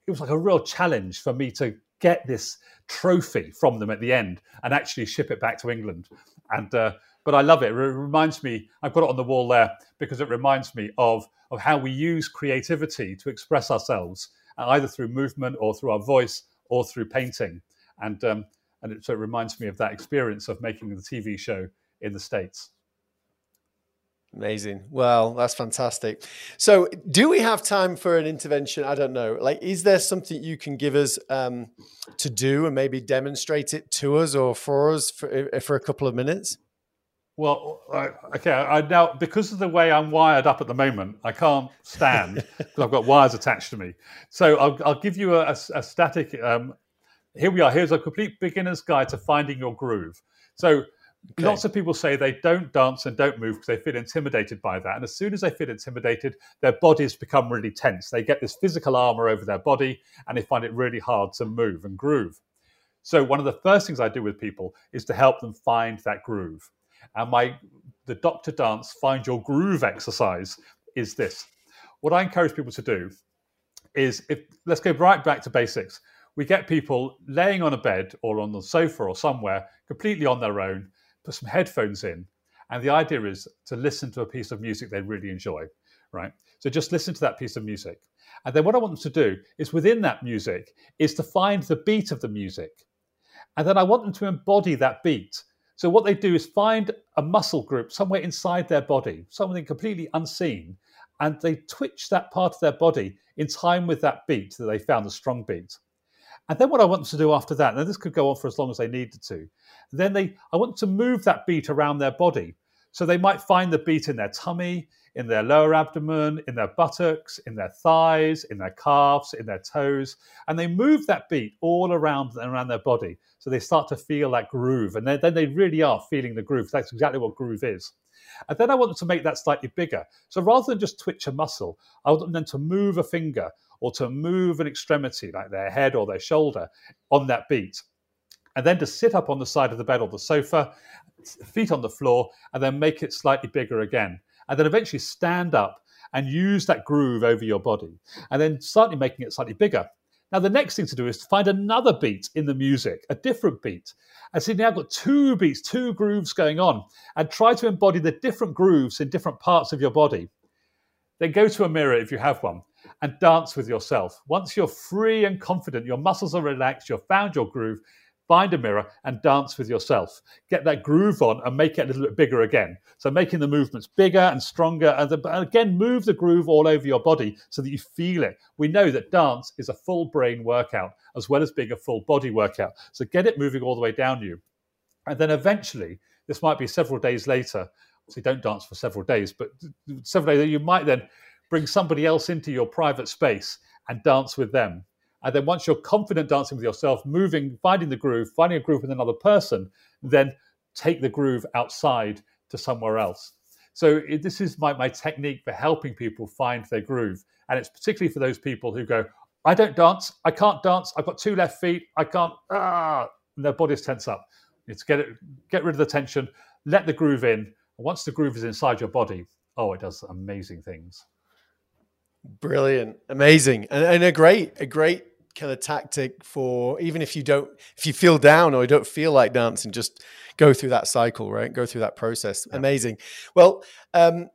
it was like a real challenge for me to get this trophy from them at the end and actually ship it back to England. And uh, but I love it. It reminds me. I've got it on the wall there because it reminds me of of how we use creativity to express ourselves, uh, either through movement or through our voice or through painting. And um, and it, so it reminds me of that experience of making the TV show in the states. Amazing. Well, that's fantastic. So, do we have time for an intervention? I don't know. Like, is there something you can give us um, to do and maybe demonstrate it to us or for us for, for a couple of minutes? Well, okay. I now because of the way I'm wired up at the moment, I can't stand because I've got wires attached to me. So I'll, I'll give you a, a, a static. Um, here we are. Here's a complete beginner's guide to finding your groove. So Okay. Lots of people say they don't dance and don't move because they feel intimidated by that. And as soon as they feel intimidated, their bodies become really tense. They get this physical armor over their body and they find it really hard to move and groove. So, one of the first things I do with people is to help them find that groove. And my the Dr. Dance Find Your Groove exercise is this. what I encourage people to do is if let's go right back to basics. We get people laying on a bed or on the sofa or somewhere completely on their own, put some headphones in, and the idea is to listen to a piece of music they really enjoy, right? So just listen to that piece of music. And then what I want them to do is within that music is to find the beat of the music. And then I want them to embody that beat. So what they do is find a muscle group somewhere inside their body, something completely unseen, and they twitch that part of their body in time with that beat that they found, the strong beat. And then what I want them to do after that, and this could go on for as long as they needed to, then they I want them to move that beat around their body. So they might find the beat in their tummy, in their lower abdomen, in their buttocks, in their thighs, in their calves, in their toes, and they move that beat all around around their body. So they start to feel that groove, and then, then they really are feeling the groove. That's exactly what groove is. And then I want them to make that slightly bigger. So rather than just twitch a muscle, I want them to move a finger or to move an extremity, like their head or their shoulder, on that beat. And then to sit up on the side of the bed or the sofa, feet on the floor, and then make it slightly bigger again. And then eventually stand up and use that groove over your body. And then slightly making it slightly bigger. Now, the next thing to do is to find another beat in the music, a different beat. And so now I've got two beats, two grooves going on, and try to embody the different grooves in different parts of your body. Then go to a mirror if you have one and dance with yourself. Once you're free and confident, your muscles are relaxed, you've found your groove, find a mirror and dance with yourself. Get that groove on and make it a little bit bigger again. So making the movements bigger and stronger, and, again move the groove all over your body so that you feel it. We know that dance is a full brain workout as well as being a full body workout. So get it moving all the way down you, and then eventually, this might be several days later. So don't dance for several days, but several days you might then bring somebody else into your private space and dance with them and then once you're confident dancing with yourself, moving, finding the groove, finding a groove with another person, then take the groove outside to somewhere else. So this is my, my technique for helping people find their groove. And it's particularly for those people who go, I don't dance, I can't dance, I've got two left feet, I can't, ah, and their bodies tense up. It's get it, get rid of the tension, let the groove in. And once the groove is inside your body, oh, it does amazing things. Brilliant, amazing, and, and a great, a great kind of tactic for even if you don't if you feel down or you don't feel like dancing just go through that cycle right? Go through that process. Yeah. amazing. Well um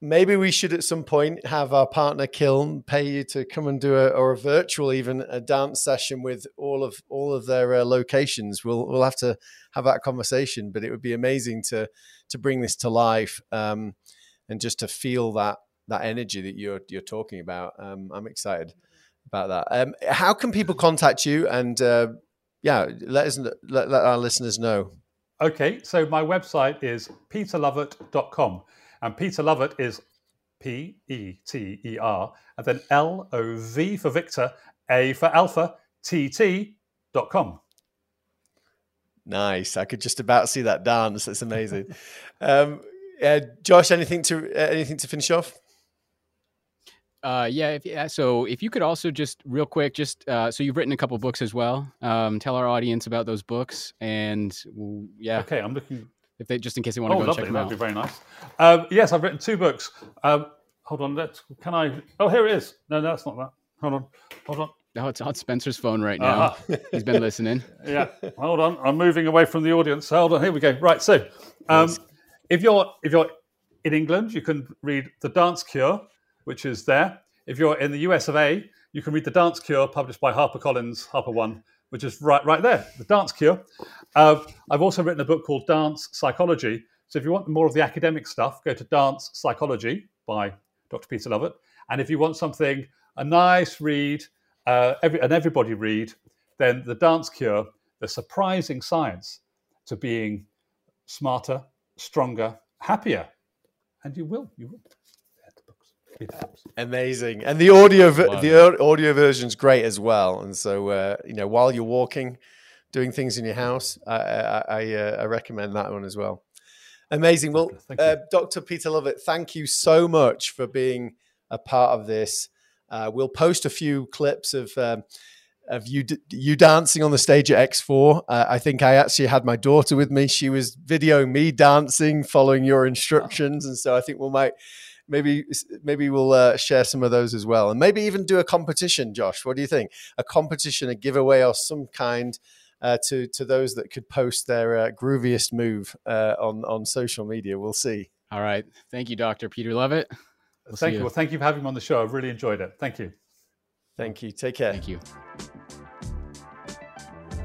maybe we should at some point have our partner kiln pay you to come and do a or a virtual even a dance session with all of all of their uh, locations. We'll we'll have to have that conversation but it would be amazing to to bring this to life um and just to feel that that energy that you're you're talking about um i'm excited about that. Um, how can people contact you? And uh, yeah, let us let, let our listeners know. Okay, so my website is peterlovatt.com, and Peter Lovatt is P E T E R, and then L O V for Victor, A for Alpha, T T dot com. Nice. I could just about see that dance. That's amazing. um, uh, Josh, anything to uh, anything to finish off? Uh, yeah, if, yeah. So if you could also just real quick, just uh, so you've written a couple books as well. Um, tell our audience about those books, and yeah. Okay, I'm looking. If they just in case they want to oh, go lovely. check them That'd out. be very nice. Um, yes, I've written two books. Um, hold on. Let's. Can I? Oh, here it is. No, no, that's not that. Hold on. Hold on. Oh, it's on Spencer's phone right now. Uh-huh. He's been listening. yeah. Hold on. I'm moving away from the audience. Hold on. Here we go. Right. So, um, if you're if you're in England, you can read The Dance Cure, which is there. If you're in the US of A, you can read The Dance Cure, published by HarperCollins, Harper One, which is right, right there, The Dance Cure. Uh, I've also written a book called Dance Psychology. So if you want more of the academic stuff, go to Dance Psychology by Dr. Peter Lovatt. And if you want something, a nice read, uh, every, an everybody read, then The Dance Cure, the surprising science to being smarter, stronger, happier. And you will, you will. Amazing, and the audio the audio version is great as well. And so, uh, you know, while you're walking, doing things in your house, I I, I, uh, I recommend that one as well. Amazing. Well, uh, Dr. Peter Lovatt, thank you so much for being a part of this. Uh, we'll post a few clips of. Um, of you you dancing on the stage at X4. Uh, I think I actually had my daughter with me. She was videoing me dancing, following your instructions, and so I think we might maybe maybe we'll uh, share some of those as well, and maybe even do a competition. Josh, what do you think? A competition, a giveaway, or some kind. Uh, to to those that could post their uh, grooviest move uh, on on social media, we'll see. All right, thank you, Doctor Peter Lovatt. We'll thank you. you. Well, thank you for having me on the show. I've really enjoyed it. Thank you. Thank you. Take care. Thank you.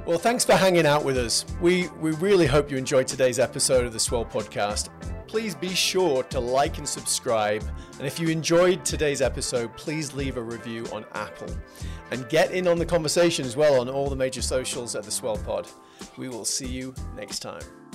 Well, thanks for hanging out with us. We, we really hope you enjoyed today's episode of the Swell Podcast. Please be sure to like and subscribe. And if you enjoyed today's episode, please leave a review on Apple. And get in on the conversation as well on all the major socials at the Swell Pod. We will see you next time.